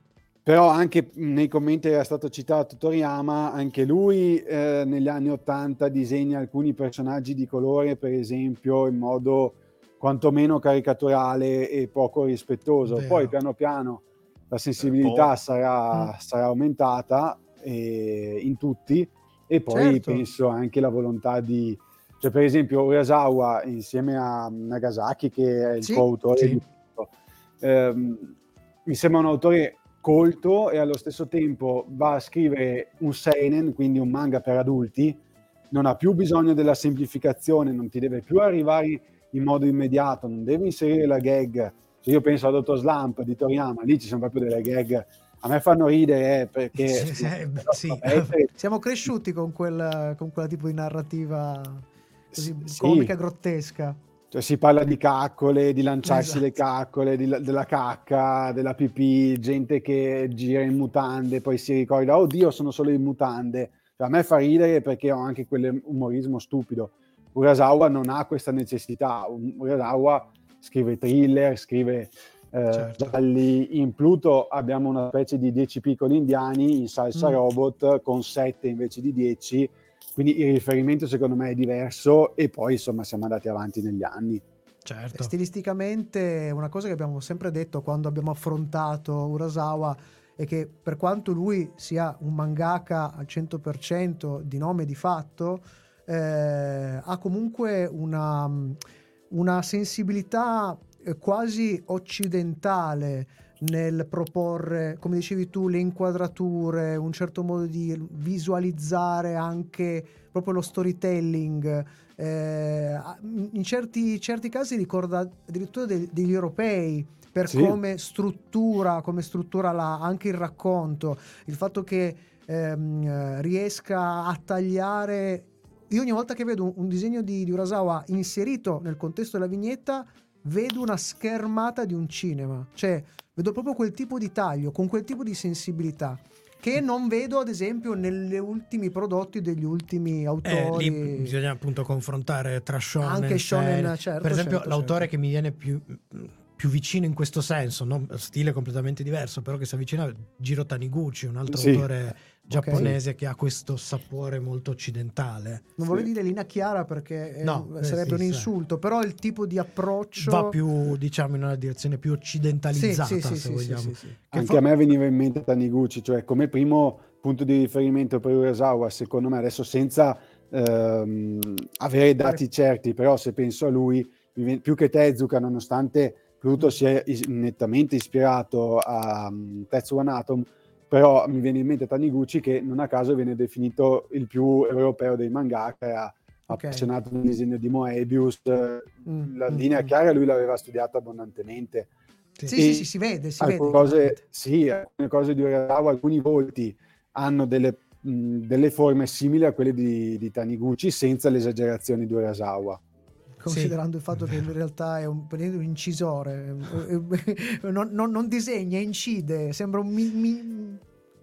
Però anche nei commenti era stato citato Toriyama, anche lui eh, negli anni Ottanta disegna alcuni personaggi di colore, per esempio, in modo quantomeno caricaturale e poco rispettoso. Vero. Poi piano piano la sensibilità po'. sarà, Mm. sarà aumentata eh, in tutti e poi Certo. penso anche la volontà di... Cioè, per esempio, Urasawa insieme a Nagasaki, che è il Sì, coautore sì. di ehm, mi sembra un autore colto e allo stesso tempo va a scrivere un seinen, quindi un manga per adulti, non ha più bisogno della semplificazione, non ti deve più arrivare in modo immediato, non deve inserire la gag. Se io penso a Dottor Slump di Toriyama, lì ci sono proprio delle gag, a me fanno ridere eh, perché... Sì, sì, però sì. vabbè, siamo cresciuti con quel, con quella tipo di narrativa così Sì. comica grottesca Cioè, si parla di caccole, di lanciarsi Esatto. le caccole, di- della cacca, della pipì, gente che gira in mutande, poi si ricorda, oddio, sono solo in mutande. Cioè, a me fa ridere perché ho anche quell'umorismo stupido. Urasawa non ha questa necessità. Urasawa scrive thriller, scrive eh, Certo. gialli. In Pluto abbiamo una specie di 10 piccoli indiani, in Salsa Mm. Robot con 7 invece di 10 quindi il riferimento secondo me è diverso e poi insomma siamo andati avanti negli anni. Certo. stilisticamente una cosa che abbiamo sempre detto quando abbiamo affrontato Urasawa è che per quanto lui sia un mangaka al 100% di nome e di fatto eh, ha comunque una, una sensibilità eh, quasi occidentale nel proporre, come dicevi tu, le inquadrature, un certo modo di visualizzare anche proprio lo storytelling. Eh, in certi, certi casi ricorda addirittura de- degli europei per Sì. come struttura, come struttura la- anche il racconto, il fatto che ehm, eh, riesca a tagliare. Io ogni volta che vedo un, un disegno di, di Urasawa inserito nel contesto della vignetta, vedo una schermata di un cinema. Cioè, vedo proprio quel tipo di taglio, con quel tipo di sensibilità. Che non vedo, ad esempio, negli ultimi prodotti degli ultimi Eh, autori. lì bisogna appunto confrontare tra shonen, Anche shonen, serie. certo, per esempio certo, l'autore certo. che mi viene più, più vicino in questo senso non stile completamente diverso però che si avvicina a Jiro Taniguchi un altro Sì. autore giapponese che ha questo sapore molto occidentale Non vorrei dire linea chiara perché eh, No, eh, sarebbe sì, un sì. insulto, però il tipo di approccio va più diciamo in una direzione più occidentalizzata Sì, sì, sì, se sì, sì, vogliamo sì, sì. Che Anche fa- a me veniva in mente Taniguchi, cioè come primo punto di riferimento per Urasawa, secondo me, adesso senza ehm, avere dati certi, però se penso a lui, più che Tezuka, nonostante Pluto sia is- nettamente ispirato a um, Tetsuan Atom, però mi viene in mente Taniguchi che non a caso viene definito il più europeo dei mangaka, era Ok. appassionato del disegno di Moebius, Mm, la mm, linea mm. chiara lui l'aveva studiata abbondantemente. Sì, sì, sì, si vede, si vede. alcune cose, sì, alcune cose di Urasawa, alcuni volti hanno delle, mh, delle forme simili a quelle di, di Taniguchi senza l'esagerazione di Urasawa. Considerando il fatto che in realtà è un, un incisore, eh, non, non- non disegna, incide, sembra un mi- mi-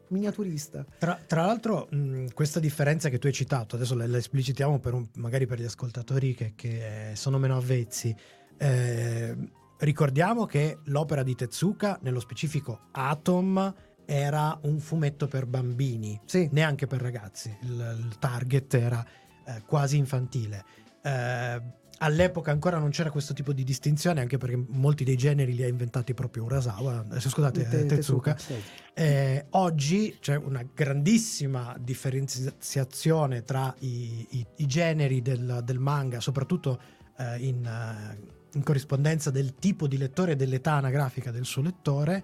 miniaturista. Tra, tra l'altro, mh, questa differenza che tu hai citato, adesso la, la esplicitiamo per un- magari per gli ascoltatori che, che sono meno avvezzi. eh, ricordiamo che l'opera di Tezuka, nello specifico Atom, era un fumetto per bambini, neanche per ragazzi. Il, il target era eh, quasi infantile. Eh, all'epoca ancora non c'era questo tipo di distinzione, anche perché molti dei generi li ha inventati proprio Urasawa, eh, scusate, Te- eh, Tezuka. Tezuka, Eh, oggi c'è una grandissima differenziazione tra i, i- i generi del, del manga, soprattutto eh, in, eh, in corrispondenza del tipo di lettore e dell'età anagrafica del suo lettore.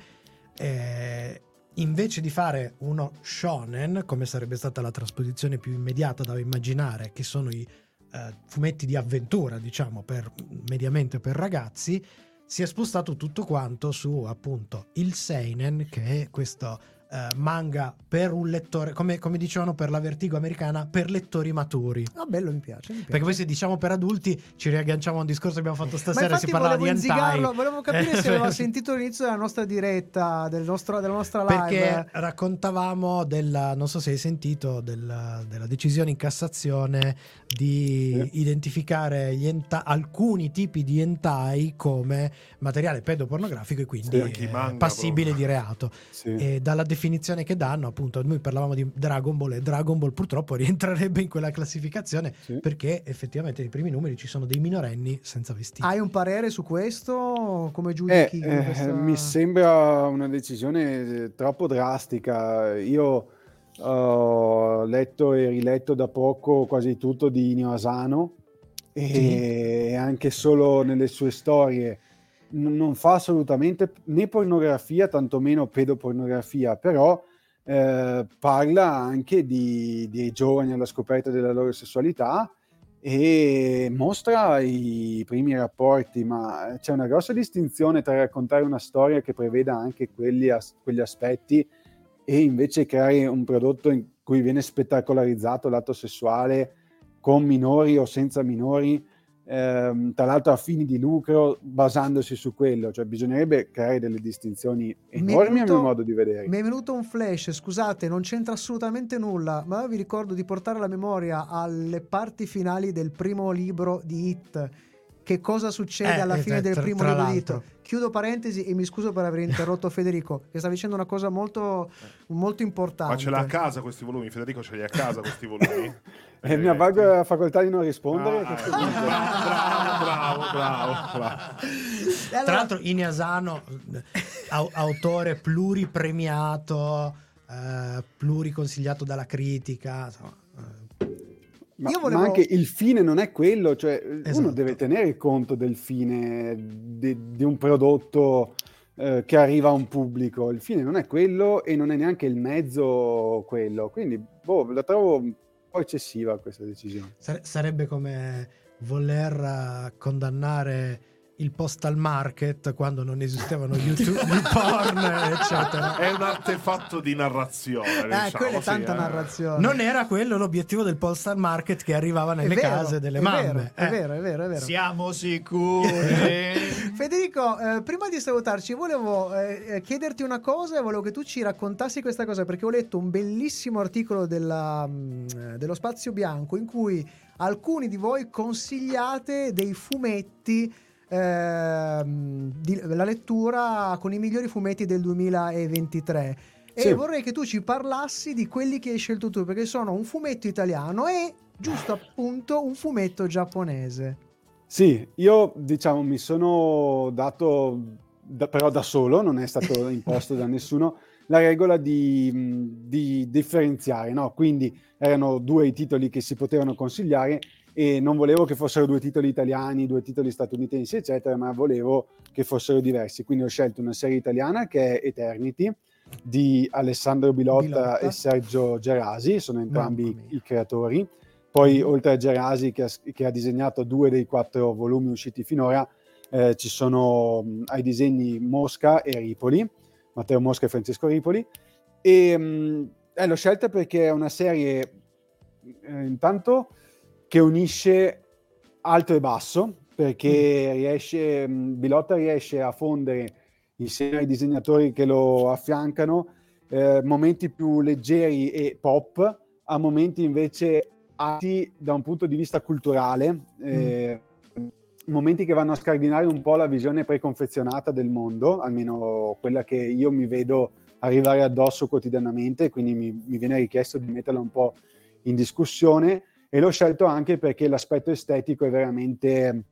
Eh, invece di fare uno shonen, come sarebbe stata la trasposizione più immediata da immaginare, che sono i eh, fumetti di avventura, diciamo, per, mediamente per ragazzi, si è spostato tutto quanto su appunto il Seinen, che è questo eh, manga per un lettore, come, come dicevano per la Vertigo americana, per lettori maturi. Ah, bello, mi piace. mi piace. Perché poi se diciamo per adulti ci riagganciamo a un discorso che abbiamo fatto stasera, si infatti parla volevo di hentai. volevo capire se Eh, aveva sentito l'inizio della nostra diretta, del nostro- della nostra live. Perché raccontavamo della, non so se hai sentito, della, della decisione in Cassazione di identificare gli enta- alcuni tipi di hentai come materiale pedopornografico e quindi Sì, eh, manga passibile proprio. di reato. E dalla definizione che danno, appunto, noi parlavamo di Dragon Ball e Dragon Ball purtroppo rientrerebbe in quella classificazione perché effettivamente nei primi numeri ci sono dei minorenni senza vestiti. Hai un parere su questo? Come Eh, giudichi? eh, questa- mi sembra una decisione eh, troppo drastica. Io ho letto e riletto da poco quasi tutto di Inio Asano e anche solo nelle sue storie non fa assolutamente né pornografia, tantomeno pedopornografia, però eh, parla anche di, dei giovani alla scoperta della loro sessualità e mostra i primi rapporti, ma c'è una grossa distinzione tra raccontare una storia che preveda anche quelli as- quegli aspetti e invece creare un prodotto in cui viene spettacolarizzato l'atto sessuale con minori o senza minori, ehm, tra l'altro a fini di lucro, basandosi su quello, cioè bisognerebbe creare delle distinzioni enormi a venuto- mio modo di vedere. Mi è venuto un flash, scusate, non c'entra assolutamente nulla, ma io vi ricordo di portare la memoria alle parti finali del primo libro di Hit. Che cosa succede Eh, alla eh, fine tra- del primo libro di. Hit? Chiudo parentesi e mi scuso per aver interrotto Federico, che sta dicendo una cosa molto, molto importante. Ma ce l'ha a casa questi volumi? Federico ce li ha a casa questi volumi? Eh, mi avvalgo della facoltà di non rispondere. Ah, punto. bravo, bravo, bravo, bravo. Tra l'altro, Ineasano, eh, au- autore pluripremiato, eh, pluriconsigliato dalla critica. insomma, Ma, Io ma volevo- anche il fine non è quello, cioè Esatto. uno deve tenere conto del fine di, di un prodotto eh, che arriva a un pubblico. Il fine non è quello e non è neanche il mezzo quello. Quindi, boh, la trovo po' eccessiva questa decisione. Sare- sarebbe come voler condannare il postal market quando non esistevano YouTube, il porn, eccetera. È un artefatto di narrazione. Eh, diciamo, quella è sì, tanta eh. narrazione. Non era quello l'obiettivo del postal market che arrivava È nelle vero, case delle è mamme. Vero, è Eh. vero, è vero, è vero. Siamo sicuri. Federico, eh, prima di salutarci, volevo eh, eh, chiederti una cosa e volevo che tu ci raccontassi questa cosa perché ho letto un bellissimo articolo della, mm, dello Spazio Bianco in cui alcuni di voi consigliate dei fumetti. Ehm, di- la lettura con i migliori fumetti del 2023 e Sì. vorrei che tu ci parlassi di quelli che hai scelto tu perché sono un fumetto italiano e giusto appunto un fumetto giapponese Sì, io diciamo mi sono dato, da- però da solo, non è stato imposto da nessuno, la regola di, di differenziare, no? Quindi erano due i titoli che si potevano consigliare e non volevo che fossero due titoli italiani, due titoli statunitensi, eccetera, ma volevo che fossero diversi. Quindi ho scelto una serie italiana che è Eternity di Alessandro Bilotta, Bilotta. e Sergio Gerasi, sono entrambi i creatori. Poi, oltre a Gerasi, che ha, che ha disegnato due dei quattro volumi usciti finora, eh, ci sono mh, ai disegni Mosca e Ripoli, Matteo Mosca e Francesco Ripoli. E mh, eh, l'ho scelta perché è una serie, eh, intanto, che unisce alto e basso, perché riesce, mh, Bilotta riesce a fondere insieme ai disegnatori che lo affiancano eh, momenti più leggeri e pop a momenti invece alti da un punto di vista culturale, eh, momenti che vanno a scardinare un po' la visione preconfezionata del mondo, almeno quella che io mi vedo arrivare addosso quotidianamente, quindi mi, mi viene richiesto di metterla un po' in discussione e l'ho scelto anche perché l'aspetto estetico è veramente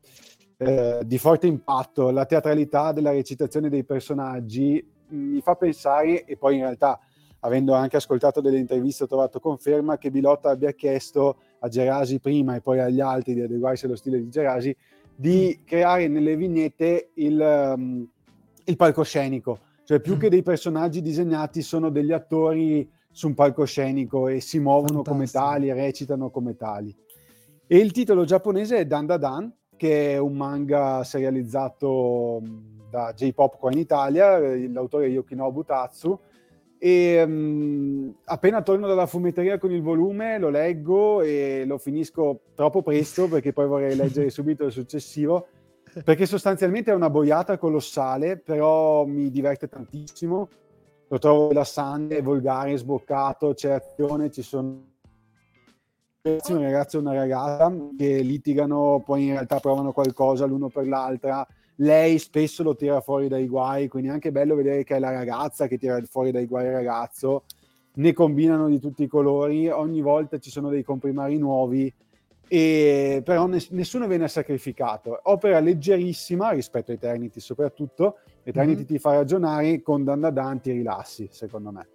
eh, di forte impatto, la teatralità della recitazione dei personaggi mh, mi fa pensare, e poi in realtà avendo anche ascoltato delle interviste ho trovato conferma che Bilotta abbia chiesto a Gerasi prima e poi agli altri di adeguarsi allo stile di Gerasi di creare nelle vignette il, um, il palcoscenico, cioè più che dei personaggi disegnati sono degli attori su un palcoscenico e si muovono come Fantastico. tali, recitano come tali. E il titolo giapponese è Dan Da Dan, che è un manga serializzato da J-Pop qua in Italia, eh, l'autore è Yokinobu Tatsu, e mh, appena torno dalla fumetteria con il volume lo leggo e lo finisco troppo presto perché poi vorrei leggere subito il successivo perché sostanzialmente è una boiata colossale però mi diverte tantissimo lo trovo rilassante, volgare, sboccato c'è azione, ci sono un ragazzo e una ragazza che litigano poi in realtà provano qualcosa l'uno per l'altra. Lei spesso lo tira fuori dai guai, quindi è anche bello vedere che è la ragazza che tira fuori dai guai il ragazzo, ne combinano di tutti i colori, ogni volta ci sono dei comprimari nuovi, e però ness- nessuno viene sacrificato. Opera leggerissima rispetto a Eternity soprattutto, Eternity Mhm. ti fa ragionare, con Dan ti rilassi, secondo me.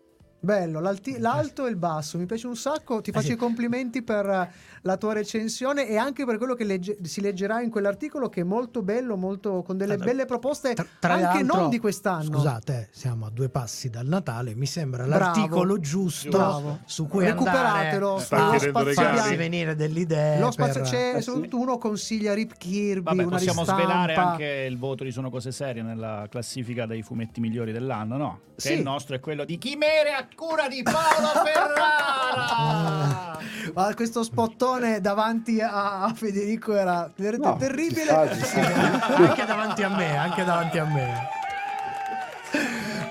Bello, l'alto e il basso, mi piace un sacco, ti faccio i complimenti per eh, la tua recensione e anche per quello che legge- si leggerà in quell'articolo che è molto bello, molto, con delle Allora, belle proposte Tra anche l'altro, non di quest'anno. Scusate, siamo a due passi dal Natale. Mi sembra Bravo. l'articolo giusto Bravo. su cui Recuperatelo, bianco. venire delle idee. Lo spazio per- c'è, Eh, solo sì. uno consiglia Rip Kirby, Vabbè, una possiamo ristampa. svelare anche il voto di Sono Cose Serie nella classifica dei fumetti migliori dell'anno, no? Che Sì. il nostro è quello di Chimere a cura di Paolo Ferrara! Ma questo spottone davanti a a Federico era veramente No, terribile. anche davanti a me, anche davanti a me.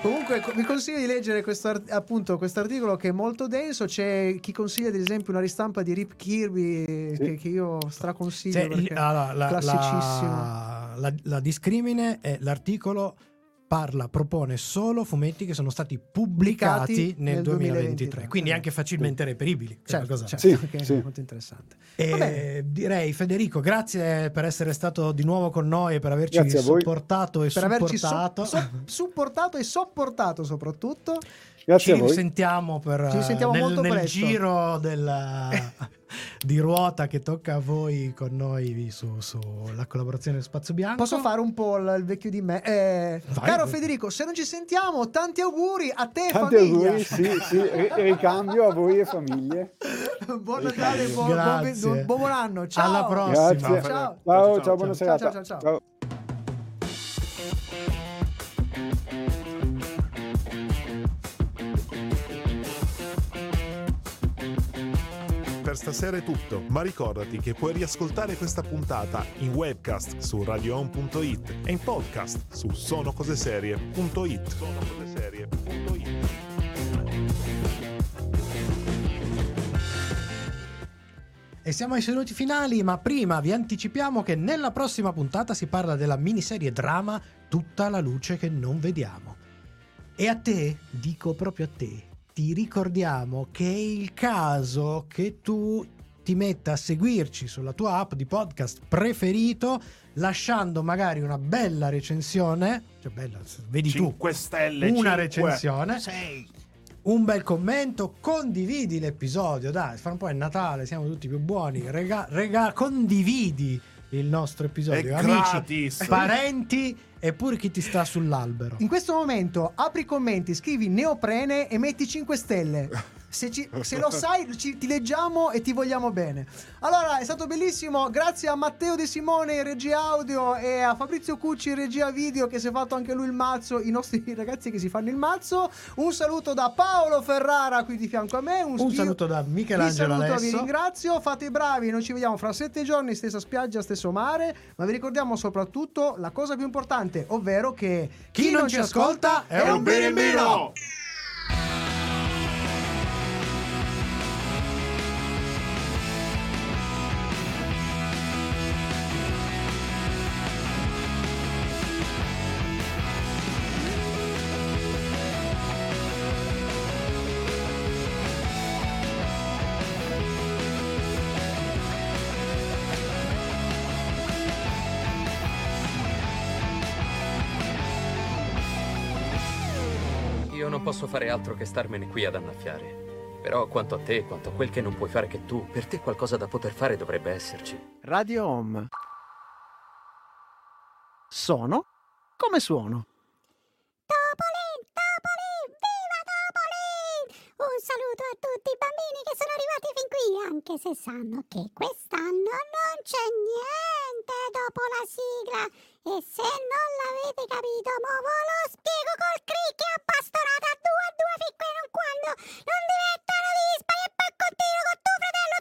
Comunque co- vi consiglio di leggere questo appunto quest'articolo che è molto denso. C'è chi consiglia ad esempio una ristampa di Rip Kirby che, che io straconsiglio Cioè, il- allora, la, classicissimo. la- la- la discrimine è l'articolo parla, propone solo fumetti che sono stati pubblicati Pubblicati nel, nel 2023, 2023, quindi anche facilmente reperibili. che è una Certo, cosa- certo, Sì, è sì. molto interessante. E direi Federico, grazie per essere stato di nuovo con noi e per averci Grazie supportato e Per averci so- supportato. so- supportato e sopportato soprattutto. Grazie Ci a voi. risentiamo, per, Ci risentiamo nel, molto nel presto. giro della- di ruota che tocca a voi con noi su- sulla collaborazione Spazio Bianco. Posso fare un po' il, vecchio di me? Eh, Vai. caro Federico, se non ci sentiamo, tanti auguri a te e Tanti famiglia. auguri, sì, sì, ri- ricambio a voi e famiglie. buon Natale, buon, buon, buon, anno. Ciao. Alla prossima. Grazie. Ciao. Ciao, ciao, buona Ciao, serata. ciao, ciao, ciao. Stasera è tutto, ma ricordati che puoi riascoltare questa puntata in webcast su radioon.it e in podcast su sonocoseserie.it. Sonocoseserie.it. E siamo ai saluti finali, ma prima vi anticipiamo che nella prossima puntata si parla della miniserie drama Tutta la luce che non vediamo. E a te, dico proprio a te, ti ricordiamo che è il caso che tu ti metta a seguirci sulla tua app di podcast preferito, lasciando magari una bella recensione, cioè bella, vedi tu, 5 stelle. una cinque. recensione, un bel commento, condividi l'episodio, dai, fra un po' è Natale, siamo tutti più buoni, rega, rega- condividi il nostro episodio, È amici, gratis. parenti e pure chi ti sta sull'albero. In questo momento apri i commenti, scrivi neoprene e metti 5 stelle. Se, ci- se lo sai, ci- ti leggiamo e ti vogliamo bene. Allora, è stato bellissimo. Grazie a Matteo De Simone in regia audio e a Fabrizio Cucci in regia video che si è fatto anche lui il mazzo, i nostri ragazzi che si fanno il mazzo. Un saluto da Paolo Ferrara qui di fianco a me. Un, Un io- saluto da Michelangelo saluto, vi ringrazio, fate i bravi, noi ci vediamo fra sette giorni, stessa spiaggia, stesso mare, ma vi ricordiamo soprattutto la cosa più importante, ovvero che Chi non ci ascolta è un birimbino! Fare altro che starmene qui ad annaffiare. Però quanto a te, quanto a quel che non puoi fare che tu, per te qualcosa da poter fare dovrebbe esserci. Radio Home. Sono come suono. Topolin, Topolin, viva Topolin! Un saluto a tutti i bambini che sono arrivati fin qui, anche se sanno che quest'anno non c'è niente dopo la sigla. E se non l'avete capito, mo ve lo spiego col cric che ha a due a due fin qui non quando non diventano dispari e poi continuo con tuo fratello